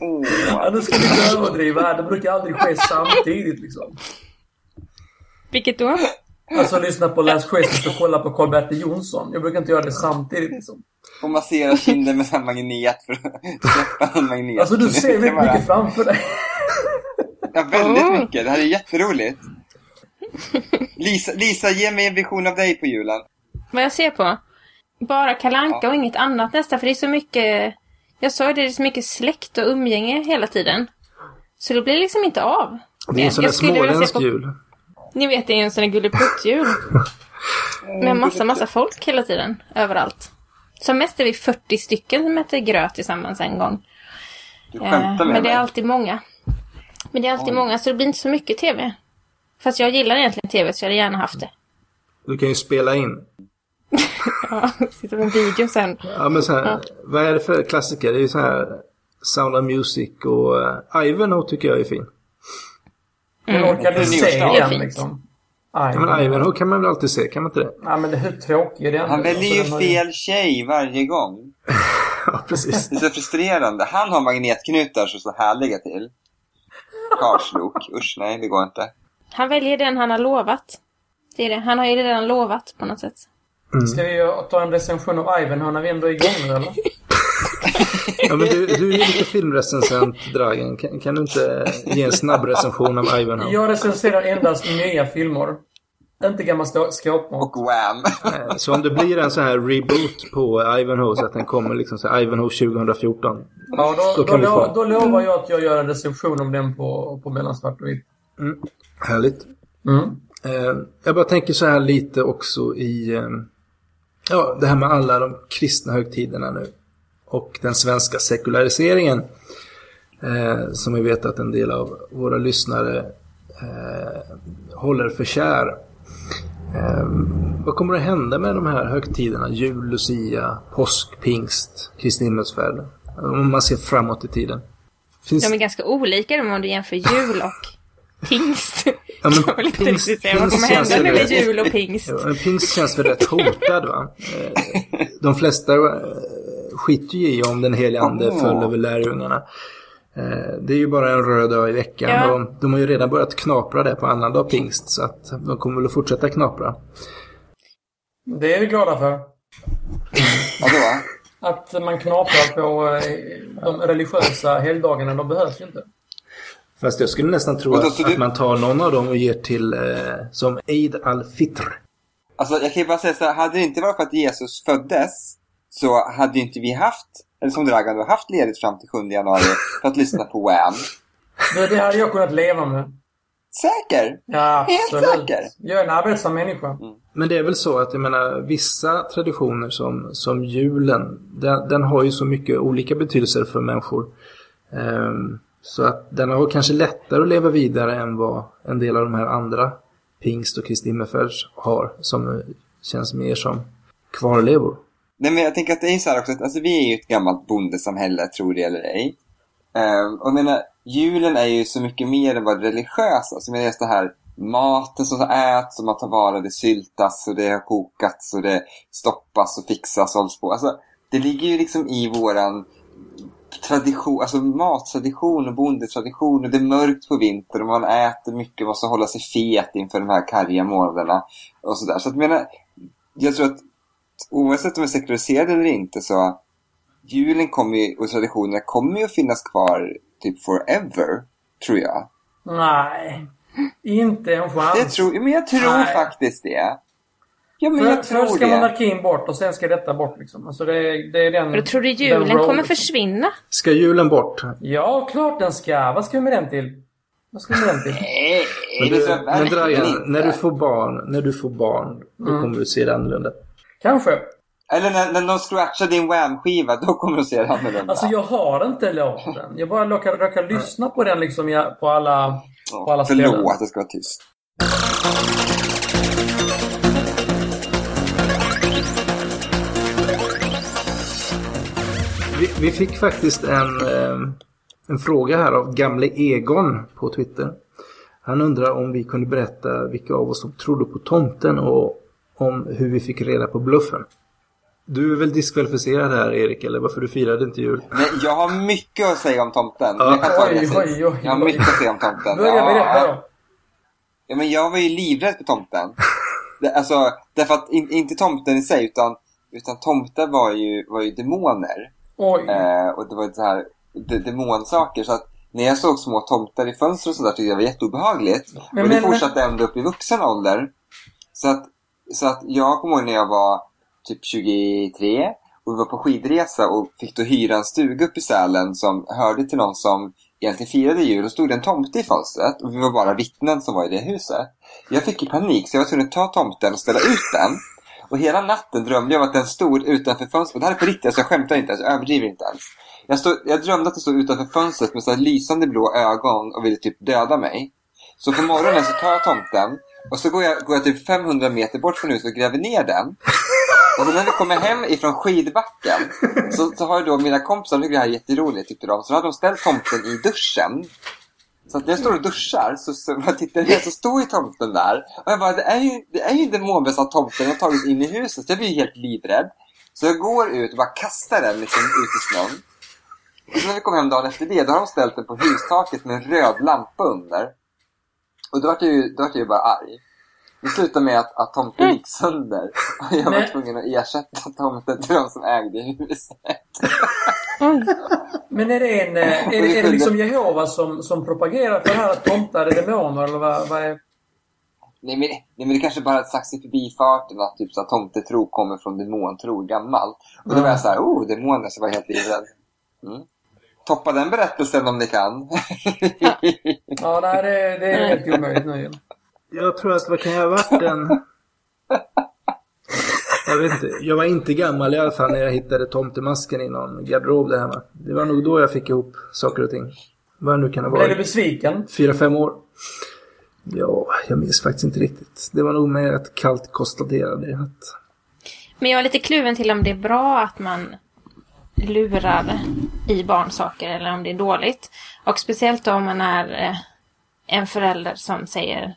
Åh. Ja, nu ska vi inte överdriva här. Det brukar aldrig ske samtidigt liksom. Vilket då? Alltså lyssna på Last Christmas och kolla på Karl-Bertil Jonsson. Jag brukar inte göra det samtidigt liksom. Och massera kinden med en magnet för att släppa en magnet. Alltså du ser väldigt mycket framför dig. Ja, väldigt mycket. Det här är jätteroligt. Lisa, Lisa, ge mig en vision av dig på julen. Vad jag ser på? Bara kalanka och inget annat nästan, för det är så mycket... Jag sa ju det, det är så mycket släkt och umgänge hela tiden. Så det blir liksom inte av. Det är en sån där småländsk på- jul. Ni vet, det är ju en sån där gulleputtjul. [laughs] Med massa, massa folk hela tiden. Överallt. Som mest är vi 40 stycken som äter gröt tillsammans en gång. Du Eh, med men det är alltid många. Men det är alltid Oj. många, så det blir inte så mycket TV. Fast jag gillar egentligen TV, så jag hade gärna haft det. Du kan ju spela in. Ja, sitta med en video sen. Ja, men så här, Vad är det för klassiker? Det är ju så här Sound of Music och uh, Ivanhoe tycker jag är fin. Men orkar är du se är den fint. liksom? Ja, men Ivanhoe kan man väl alltid se, kan man inte det? Nej men det, hur tråkig är den? Han väljer ju Alltså, fel tjej varje gång. [laughs] Ja, precis. Det är så frustrerande. Han har magnetknutar som är så härliga till. Karlslok. Usch, nej, det går inte. Han väljer den han har lovat. Det är det. Han har ju redan lovat på något sätt. Ska vi ta en recension av Ivanhoe när vi ändå är igång nu eller? [laughs] Ja, men du, du är ju lite filmrecensent, Dragen. Kan, kan du inte ge en snabb recension av Ivanhoe? Jag recenserar endast nya filmer. Inte gammal skåpmat. Och Wham! Så om det blir en sån här reboot på Ivanhoe så att den kommer liksom så här Ivanhoe 2014. Ja, då, Då då, lo- få. då lovar jag att jag gör en recension om den på, på mellansvart och vitt. Härligt. Mm. Eh, jag bara tänker så här lite också i eh, ja, det här med alla de kristna högtiderna nu. Och den svenska sekulariseringen. Eh, som vi vet att en del av våra lyssnare eh, håller för kär. Eh, vad kommer att hända med de här högtiderna? Jul, Lucia, påsk, pingst, Kristi himmelsfärd. Om man ser framåt i tiden. Finns... De är ganska olika om du jämför jul och pingst. Ja, men jag vill inte pingst- riktigt säga vad pingst kommer känns hända nu med jul och pingst. Ja, men pingst känns väl rätt hotad va? Eh, De flesta eh, skiter ju i om den helige ande Åh. föll över lärjungarna. Eh, Det är ju bara en röd dag i veckan Ja. och de har ju redan börjat knapra det på annandag pingst så att de kommer väl att fortsätta knapra. Det är vi glada för. Vadå? Att man knaprar på de religiösa helgdagarna, de behövs ju inte. Fast jag skulle nästan tro att, att man tar någon av dem och ger till eh, som Eid al-Fitr. Alltså, jag kan ju bara säga så här, hade det inte varit för att Jesus föddes så hade ju inte vi haft, eller som Dragan då, haft ledigt fram till 7 januari [laughs] för att lyssna på Wham. Det, det hade jag kunnat leva med. Säker? Ja, Helt absolut. säker? Jag är en arbetsam människa. Men det är väl så att jag menar vissa traditioner som, som julen, den, den har ju så mycket olika betydelser för människor. Ehm, så att den har kanske lättare att leva vidare än vad en del av de här andra pingst och Kristi himmelsfärd har. Som känns mer som kvarlevor. Nej, men jag tänker att det är ju så här också att alltså, vi är ju ett gammalt bondesamhälle, tror det eller ej. Um, och jag menar, julen är ju så mycket mer än vad religiös. Alltså, men just det här maten som äts och man tar vara, det syltas och det har kokats och det stoppas och fixas och hålls på. Alltså, det ligger ju liksom i våran tradition, alltså mattradition och bondetradition och det är mörkt på vintern och man äter mycket och måste hålla sig fet inför de här karga månaderna och sådär. Så att jag menar, jag tror att oavsett om vi är sekulariserade eller inte så julen kommer ju, och traditionerna kommer ju att finnas kvar typ forever, tror jag. Nej, inte en chans. Det tror, men jag tror Nej. faktiskt det. Ja, men För, jag tror först ska det. monarkin bort och sen ska detta bort liksom. Alltså det, är- det är den... Då tror du julen roll, kommer liksom. försvinna? Ska julen bort? Ja, klart den ska. Vad ska vi med den till? Vad ska vi med den till? Men, du, men Dragan, när du får barn, när du får barn, då Mm. kommer du se det annorlunda. Kanske. Eller när, när de scratchar din Wham-skiva, då kommer du att se det annorlunda. Alltså jag har inte låten. Jag bara råkar, råkar lyssna på den liksom på alla... På alla Förlåt ställen. att det ska vara tyst. Vi, vi fick faktiskt en, eh, en fråga här av gamle Egon på Twitter. Han undrar om vi kunde berätta vilka av oss som trodde på tomten och om hur vi fick reda på bluffen. Du är väl diskvalificerad här Erik, eller varför du firade inte jul? Men jag har mycket att säga om tomten. Ja. Jag, Oj, oj, oj, jag har mycket att säga om tomten. [laughs] Börja Ja, berätta då. Ja, men jag var ju livrädd för tomten. [laughs] Det, alltså, därför att, in, inte tomten i sig, utan, utan tomtar var ju, var ju demoner. Oj. Eh, och det var så här de, demonsaker. Så att när jag såg små tomtar i fönster och sådär tyckte jag det var jätteobehagligt. Men- och det men- fortsatte ända upp i vuxen ålder. Så att, så att jag kommer ihåg när jag var typ 23 och vi var på skidresa och fick då hyra en stuga uppe i Sälen som hörde till någon som egentligen firade jul. Och stod det en tomte i fönstret och vi var bara vittnen som var i det huset. Jag fick ju panik så jag var tvungen att ta tomten och ställa ut den. Och hela natten drömde jag om att den stod utanför fönstret. Det här är på riktigt, alltså jag skämtar inte, alltså jag överdriver inte alls. Jag, stod, jag drömde att den stod utanför fönstret med så här lysande blå ögon och ville typ döda mig. Så på morgonen så tar jag tomten och så går jag, går jag typ 500 meter bort från huset och gräver ner den. Och sen när vi kommer hem ifrån skidbacken så, så har jag då mina kompisar, de tycker det här är jätteroligt tyckte de, så hade de ställt tomten i duschen. Så att när jag står och duschar så, så, när tittar ner så står ju tomten där. Och jag bara, det är ju, det är ju demonbesatt tomten har tagit in i huset. Så jag blir ju helt livrädd. Så jag går ut och bara kastar den liksom ut i snön. Och sen när vi kom hem dagen efter det, då har de ställt den på hustaket med en röd lampa under. Och då vart jag ju, då vart jag ju bara arg. Det slutade med att, att tomten gick sönder. Och jag var tvungen att ersätta tomten till de som ägde huset. Oj. Men är det en... eh, Är det, är det liksom Jehova som, som propagerar för det här att tomtar är demoner eller vad, vad är... Nej men, nej men det kanske bara har sagts i förbifarten att typ så att tomtetro kommer från demontro gammalt. Och då var jag så här, oh demoner, så var jag helt livrädd. Mm. Toppa den berättelsen om ni kan. Ja, nej, det, det är rätt omöjligt nu. Jag tror att vad kan jag ha varit en... Jag vet inte. Jag var inte gammal i alla fall när jag hittade tomtemasken i någon garderob där hemma. Det var nog då jag fick ihop saker och ting. Vad nu kan ha Blev du varit. besviken? Fyra, fem år. Ja, jag minns faktiskt inte riktigt. Det var nog mer ett kallt konstaterande att... Men jag är lite kluven till om det är bra att man lurar i barnsaker eller om det är dåligt. Och speciellt om man är eh, en förälder som säger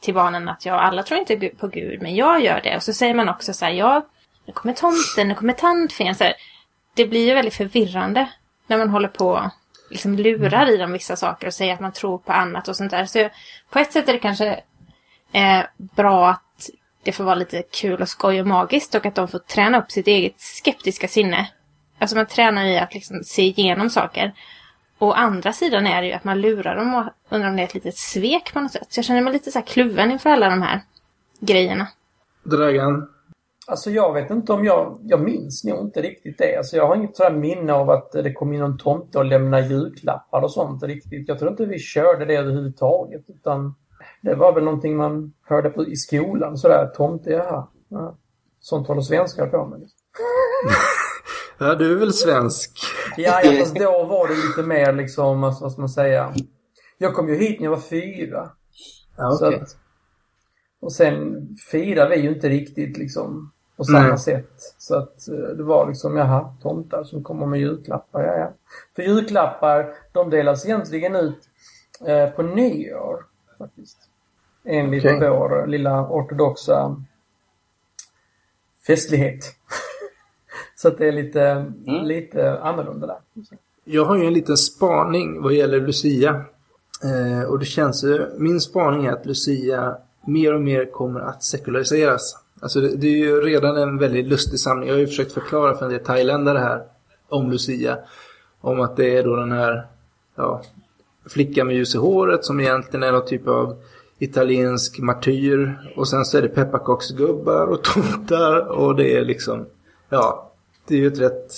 till barnen att ja, alla tror inte på Gud, men jag gör det. Och så säger man också så här, ja, nu kommer tomten, nu kommer tandfen. Så här, det blir ju väldigt förvirrande när man håller på liksom lurar i dem vissa saker och säger att man tror på annat och sånt där. Så på ett sätt är det kanske eh, bra att det får vara lite kul och skoj och magiskt och att de får träna upp sitt eget skeptiska sinne. Alltså man tränar i att liksom se igenom saker. Å andra sidan är det ju att man lurar dem och undrar om det är ett litet svek på något sätt. Så jag känner mig lite så här kluven inför alla de här grejerna. Dragan? Alltså jag vet inte om jag... Jag minns nog inte riktigt det. Alltså jag har inget sådär minne av att det kom in någon tomte och lämnade julklappar och sånt riktigt. Jag tror inte vi körde det överhuvudtaget. Utan det var väl någonting man hörde på, i skolan sådär. Tomte, jaha. Ja. Sånt håller svenskar på med. [laughs] Ja, du är väl svensk? Ja, ja, fast då var det lite mer liksom, alltså, vad ska man säga. Jag kom ju hit när jag var fyra. Ja, Så okej. att, och sen firar vi ju inte riktigt liksom på samma Nej. sätt. Så att eh, det var liksom, jaha, tomtar som kommer med julklappar, ja ja. För julklappar, de delas egentligen ut eh, på nyår faktiskt. Enligt Okej. vår lilla ortodoxa festlighet. Så att det är lite, lite annorlunda där. Jag har ju en liten spaning vad gäller Lucia. Eh, och det känns ju, min spaning är att Lucia mer och mer kommer att sekulariseras. Alltså det, det är ju redan en väldigt lustig samling. Jag har ju försökt förklara för en del thailändare här om Lucia. Om att det är då den här ja, flickan med ljus i håret som egentligen är någon typ av italiensk martyr. Och sen så är det pepparkaksgubbar och [laughs] tomtar och det är liksom, ja, det är ju ett rätt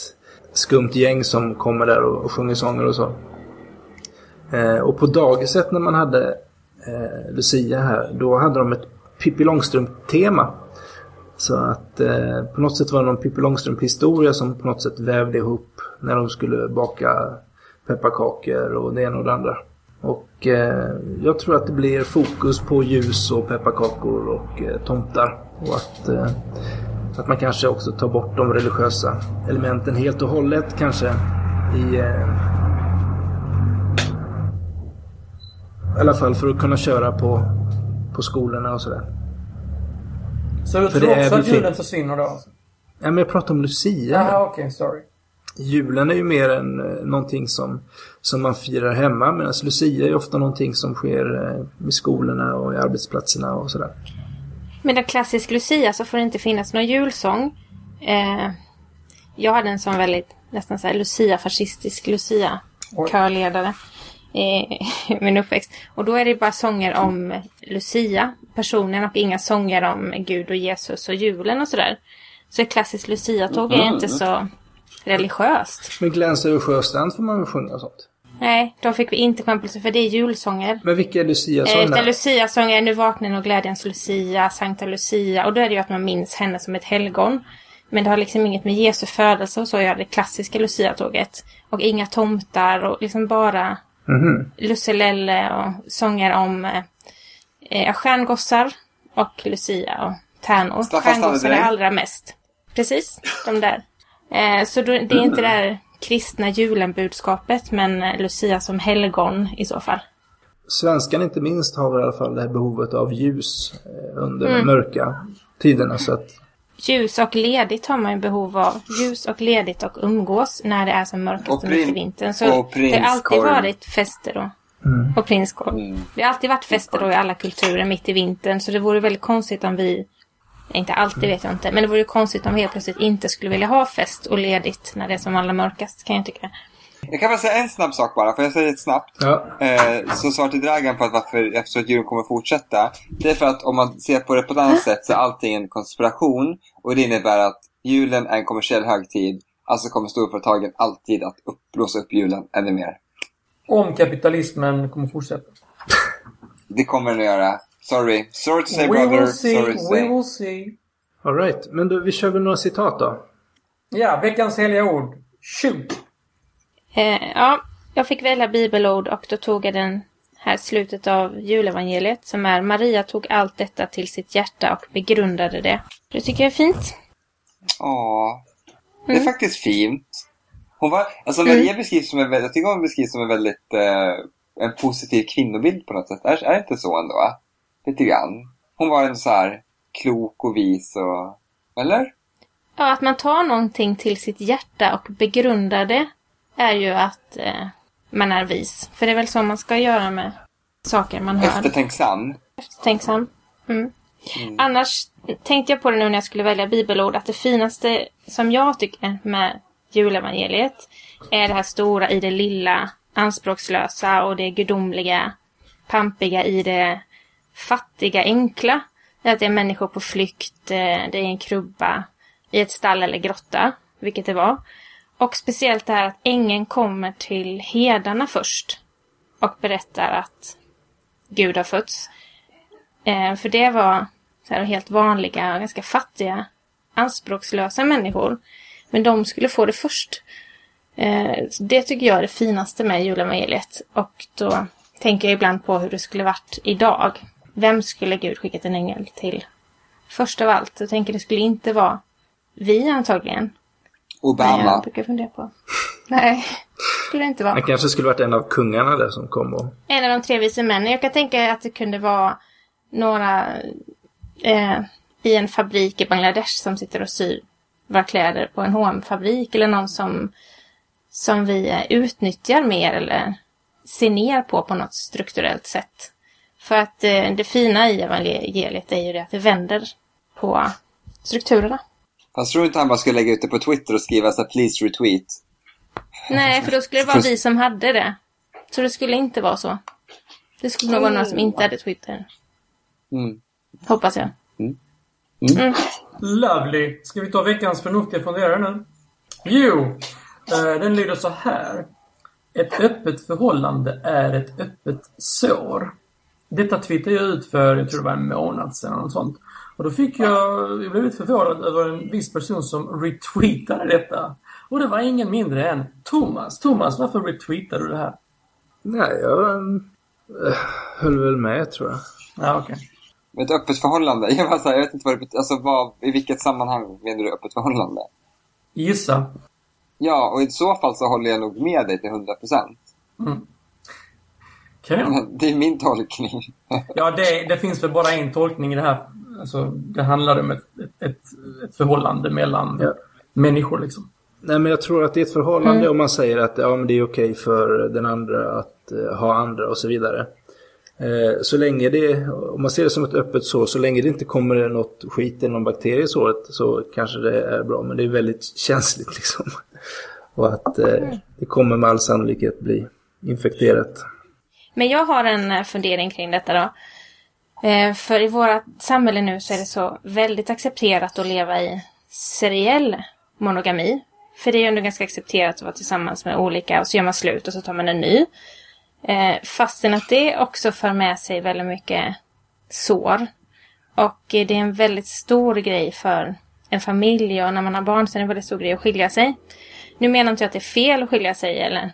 skumt gäng som kommer där och, och sjunger sånger och så. Eh, och på dagiset när man hade eh, Lucia här, då hade de ett Pippi Långstrump-tema. Så att eh, på något sätt var det någon Pippi Långstrump-historia som på något sätt vävde ihop när de skulle baka pepparkakor och det ena och det andra. Och eh, jag tror att det blir fokus på ljus och pepparkakor och eh, tomtar. Och att, eh, att man kanske också tar bort de religiösa elementen helt och hållet kanske i eh, i alla fall för att kunna köra på, på skolorna och sådär. Så du För tror också att julen försvinner då? Ja, men jag pratar om Lucia. Jaha, okej, sorry. Julen är ju mer än eh, någonting som, som man firar hemma medan Lucia är ofta någonting som sker eh, i skolorna och i arbetsplatserna och sådär. Med en klassisk Lucia så får det inte finnas någon julsång. Eh, jag hade en sån väldigt, nästan så här Lucia-fascistisk. Lucia-körledare [laughs] i min uppväxt. Och då är det bara sånger om Lucia, personen och inga sånger om Gud och Jesus och julen och sådär. Så ett klassiskt Lucia-tåg är inte så religiöst. Men Glenn över Sjöstrand får man väl sjunga sånt. Nej, då fick vi inte kompensera för det är julsånger. Men vilka är Eh, Lucia-sånger? Utan Lucia-sånger är Nu vaknar och glädjens Lucia, Sankta Lucia. Och då är det ju att man minns henne som ett helgon. Men det har liksom inget med Jesu födelse och så att göra, det klassiska Lucia-tåget. Och inga tomtar och liksom bara Mhm. Lusselelle och sånger om eh, eh, stjärngossar och Lucia och tärnor. Stjärngossar är allra mest. Precis, de där. Eh, så då, det är inte det där kristna julen-budskapet, men eh, Lucia som helgon i så fall. Svenskan inte minst har väl i alla fall det här behovet av ljus eh, under de mörka tiderna. Så att, Ljus och ledigt har man ju behov av. Ljus och ledigt och umgås när det är som mörkast Och mitt i vintern. Så det har alltid varit fester då. Och prinskorv. Det har alltid varit fester då i alla kulturer mitt i vintern. Så det vore väldigt konstigt om vi, inte alltid vet jag inte, men det vore konstigt om vi helt plötsligt inte skulle vilja ha fest och ledigt när det är som allra mörkast kan jag tycka. Jag kan bara säga en snabb sak bara, för jag säger det snabbt. ja, Eh, så svar till Dragan på att varför jag tror att julen kommer fortsätta. Det är för att om man ser på det på ett annat sätt så är allting en konspiration. Och det innebär att julen är en kommersiell högtid. Alltså kommer storföretagen alltid att upp, blåsa upp julen ännu mer. Om kapitalismen kommer fortsätta. Det kommer den att göra. Sorry. Sorry to say We brother. will see, Sorry to we say. will see. all right. Men då, vi kör väl några citat då. Ja, veckans heliga ord. Shoot! Eh, ja, jag fick välja bibelord och då tog jag den här slutet av julevangeliet som är Maria tog allt detta till sitt hjärta och begrundade det. Det tycker jag är fint. Ja. Det är faktiskt fint. Hon var, alltså Maria beskrivs som en, väldigt- jag tycker hon beskrivs som en väldigt, eh, en positiv kvinnobild på något sätt. Är, är det inte så ändå? Lite grann. Hon var en så här klok och vis och, eller? Ja, att man tar någonting till sitt hjärta och begrundar det är ju att eh, man är vis. För det är väl så man ska göra med saker man hör. Eftertänksam. Eftertänksam. Mm. Annars tänkte jag på det nu när jag skulle välja bibelord att det finaste som jag tycker med julevangeliet är det här stora i det lilla, anspråkslösa och det gudomliga, pampiga i det fattiga, enkla. Det är att det är människor på flykt, eh, det är en krubba i ett stall eller grotta, vilket det var. Och speciellt det här att ängeln kommer till herdarna först och berättar att Gud har fötts. Eh, för det var så här, helt vanliga, ganska fattiga, anspråkslösa människor. Men de skulle få det först. Eh, det tycker jag är det finaste med julevangeliet. Och då tänker jag ibland på hur det skulle varit idag. Vem skulle Gud skickat en ängel till? Först av allt, jag tänker det skulle inte vara vi antagligen. Nej, Obama. jag brukar fundera på. Nej, skulle det inte vara. Han kanske skulle varit en av kungarna där som kom och... En av de tre vise männen. Jag kan tänka att det kunde vara några eh, i en fabrik i Bangladesh som sitter och syr våra kläder på en hm fabrik eller någon som, som vi utnyttjar mer eller ser ner på på något strukturellt sätt. För att eh, det fina i evangeliet är ju det att det vänder på strukturerna. Fast tror du inte han bara skulle lägga ut det på Twitter och skriva så här, please retweet? Nej, för då skulle det vara vi som hade det. Så det skulle inte vara så. Det skulle nog vara några som inte hade Twitter. Mm. Hoppas jag. Lovely. Ska vi ta veckans förnuftiga funderare nu? Jo, den lyder så här. Ett öppet förhållande är ett öppet sår. Detta twittrade jag ut för, jag tror det var en månad sedan eller något sånt. Och då fick jag, jag blev lite förvånad över en viss person som retweetade detta. Och det var ingen mindre än Thomas. Thomas, varför retweetade du det här? Nej, jag äh, höll väl med tror jag. Ja, okej. Ett öppet förhållande? [laughs] Jag, bara så här, jag vet inte vad det betyder. Alltså, vad, i vilket sammanhang menar du öppet förhållande? Gissa. Ja, och i så fall så håller jag nog med dig till 100 procent. Mm. Kanon. Det är min tolkning. Ja, det, det finns väl bara en tolkning i det här. Alltså, det handlar om ett, ett, ett, förhållande mellan Ja. människor liksom. Nej, men jag tror att det är ett förhållande om man säger att ja, men det är okej för den andra att eh, ha andra och så vidare. Eh, så länge det, om man ser det som ett öppet sår, så länge det inte kommer något skit eller någon bakterie i såret så kanske det är bra. Men det är väldigt [laughs] känsligt liksom. Och att eh, det kommer med all sannolikhet bli infekterat. Men jag har en eh, fundering kring detta då. Eh, för i våra samhälle nu så är det så väldigt accepterat att leva i seriell monogami. För det är ju ändå ganska accepterat att vara tillsammans med olika och så gör man slut och så tar man en ny. Eh, fastän att det också för med sig väldigt mycket sår. Och eh, det är en väldigt stor grej för en familj och när man har barn så är det en väldigt stor grej att skilja sig. Nu menar inte jag att det är fel att skilja sig eller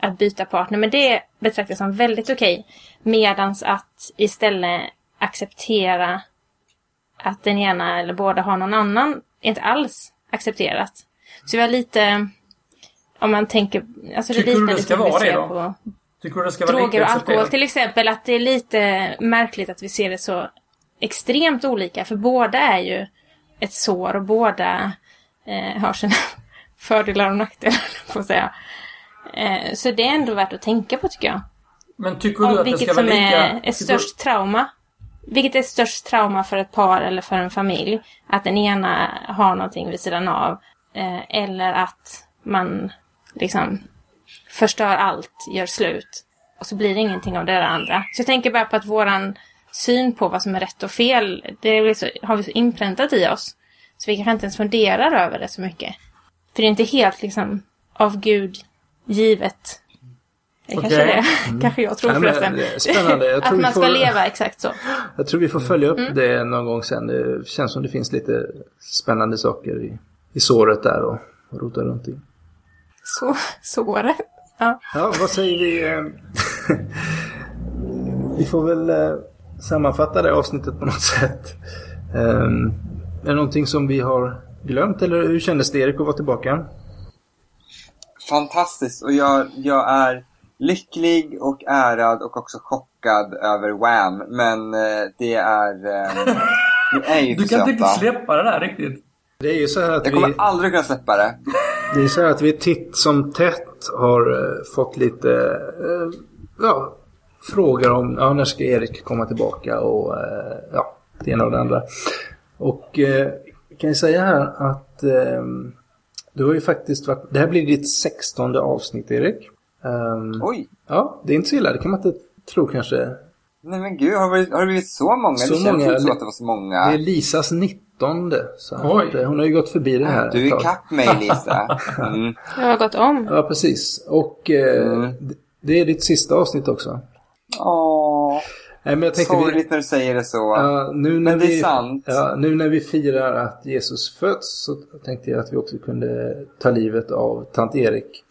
att byta partner, men det betraktas som väldigt okej. Medans att istället acceptera att den ena eller båda har någon annan är inte alls accepterat. Så vi har lite, om man tänker, alltså det Tycker du liknar det ska vara det då? på Tycker du det ska vara droger och alkohol till exempel. Att det är lite märkligt att vi ser det så extremt olika. För båda är ju ett sår och båda eh, har sina [laughs] fördelar och nackdelar, [laughs] får jag säga. Eh, så det är ändå värt att tänka på tycker jag. Men tycker du Och att det vilket ska vara lika... är, är tycker störst trauma. Vilket är störst trauma för ett par eller för en familj? Att den ena har någonting vid sidan av. Eh, eller att man liksom förstör allt, gör slut. Och så blir det ingenting av det där andra. Så jag tänker bara på att våran syn på vad som är rätt och fel, det så, har vi så inpräntat i oss. Så vi kanske inte ens funderar över det så mycket. För det är inte helt liksom av Gud givet. Det kanske Okej. det är. [laughs] kanske jag tror men förresten. är spännande. [laughs] Att man ska får- leva exakt så. [laughs] Jag tror vi får följa upp Mm. det någon gång sen. Det känns som det finns lite spännande saker i, i såret där och, och rota runt i. Så, såret. Ja. Ja, vad säger vi? eh, [laughs] vi får väl eh, sammanfatta det avsnittet på något sätt. Um, är det någonting som vi har glömt eller hur kändes det Erik att vara tillbaka? Fantastiskt. Och jag, jag är lycklig och ärad och också chockad över Wham. Men eh, det är... [laughs] Eh, ni är ju Du kan inte riktigt släppa det där riktigt. Det är ju så här att Jag vi, kommer aldrig kunna släppa det. Det är så här att vi titt som tätt har eh, fått lite eh, ja, frågor om ja, när ska Erik komma tillbaka och eh, ja, det ena och det andra. Och jag kan ju säga här att du har ju faktiskt varit, det här blir ditt sextonde avsnitt Erik. Ehm, Oj! ja, det är inte så illa, det kan man inte tro kanske. Nej men gud, har det, blivit- har det blivit så många? Så det känns många, inte så att det var så många. Det är Lisas nittonde. Så att, eh, hon har ju gått förbi det här. Du är tag. ikapp mig Lisa. [laughs] Mm. Jag har gått om. Ja, precis. Och eh, Mm. det är ditt sista avsnitt också. Åh, Nej, men jag tänkte vi, sorgligt när du säger det så. ja, nu, när Men det är vi, sant. Ja, nu när vi firar att Jesus föds så tänkte jag att vi också kunde ta livet av tant Erik.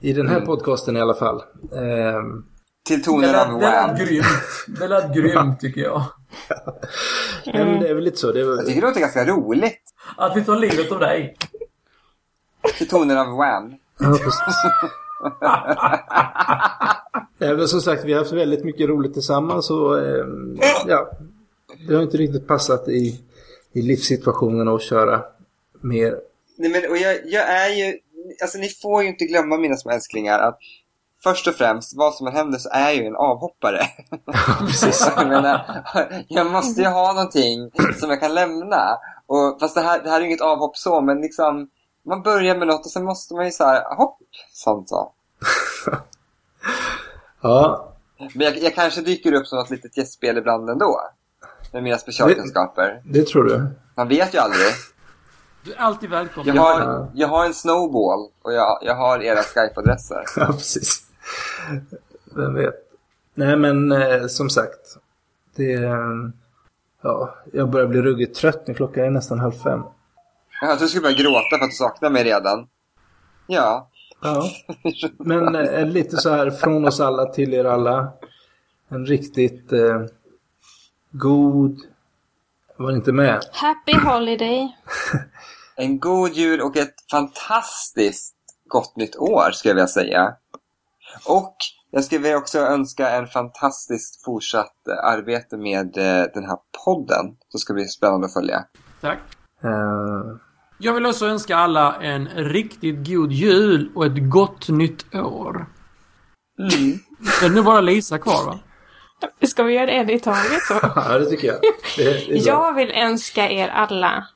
I den här Mm. podcasten i alla fall. Ehm, Till Det tonen av det lät Wham. grymt. Det lät grymt tycker jag. Nej, men det är väl lite så. Det är, Jag tycker det låter ganska roligt. Att vi tar livet av dig. Till tonen av Wham. Ja, precis. [laughs] Nej, men som sagt, vi har haft väldigt mycket roligt tillsammans och eh, ja, det har inte riktigt passat i, i livssituationen att köra mer. Nej, men, och jag, jag är ju... Alltså ni får ju inte glömma mina små älsklingar att först och främst, vad som än händer så är jag ju en avhoppare. [laughs] Precis. jag menar, jag måste ju ha någonting som jag kan lämna. Och, fast det här, det här är inget avhopp så, men liksom man börjar med något och sen måste man ju så här, hopp, sånt så. [laughs] Ja, Men jag, jag kanske dyker upp som något litet gästspel ibland ändå. Med mina specialkunskaper. det tror du. Man vet ju aldrig. Du är alltid välkommen. Jag har, jag har en snowball och jag, jag har era Skype-adresser. [laughs] Ja, precis. Vem vet. Nej, men eh, som sagt. Det... Eh, ja, jag börjar bli ruggigt trött nu. Klockan är nästan halv fem. Jag du skulle börja gråta för att du saknar mig redan. Ja. Ja. Men eh, lite så här från oss alla till er alla. En riktigt eh, god... Var inte med? Happy Holiday. En god jul och ett fantastiskt gott nytt år skulle jag vilja säga. Och jag skulle vilja också önska en fantastiskt fortsatt eh, arbete med eh, den här podden. Som ska bli spännande att följa. Tack. Eh, Jag vill också önska alla en riktigt god jul och ett gott nytt år. Mm. Det är nu bara Lisa kvar va? Ska vi göra en i taget så? [laughs] ja, det tycker jag. Det, det är bra. Jag vill önska er alla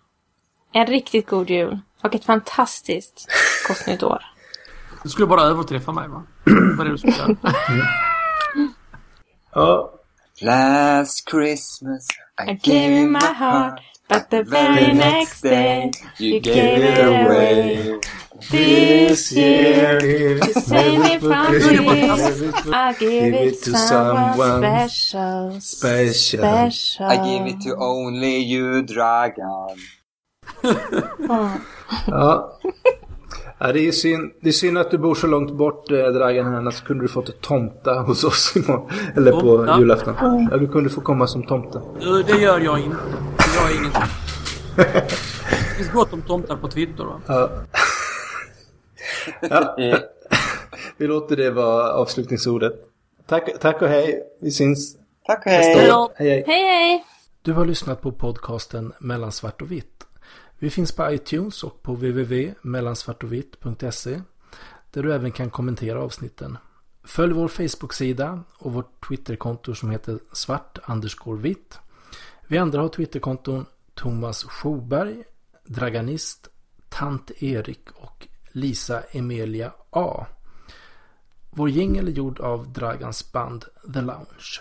en riktigt god jul och ett fantastiskt gott nytt år. Du skulle bara överträffa mig va? Det var det du skulle göra. Ja, Last Christmas I, I gave you my heart, but the very next day you gave it away. This year to save me from tears, I give it to someone special, special. special. I give it to only you Dragan. Ja. Ja, det är synd. Det är synd att du bor så långt bort, eh, Dragan, här, annars kunde du fått ett tomta hos oss imorgon. Eller på Tomta? julafton. Ja, du kunde få komma som tomte. Det gör jag inte. Jag är inget. Det finns gott om tomtar på Twitter va? Ja. Ja, vi låter det vara avslutningsordet. Tack, tack och hej. Vi syns. Tack och hej! Hej, hej. Hej hej! Du har lyssnat på podcasten Mellan svart och vitt. Vi finns på iTunes och på www.mellansvartovitt.se där du även kan kommentera avsnitten. Följ vår Facebook-sida och vårt Twitterkonto som heter svart vitt. Vi andra har Twitterkonton Thomas Schoberg, Draganist, Tant Erik och Lisa Emilia A. Vår jingel är gjord av Dragans band The Lounge.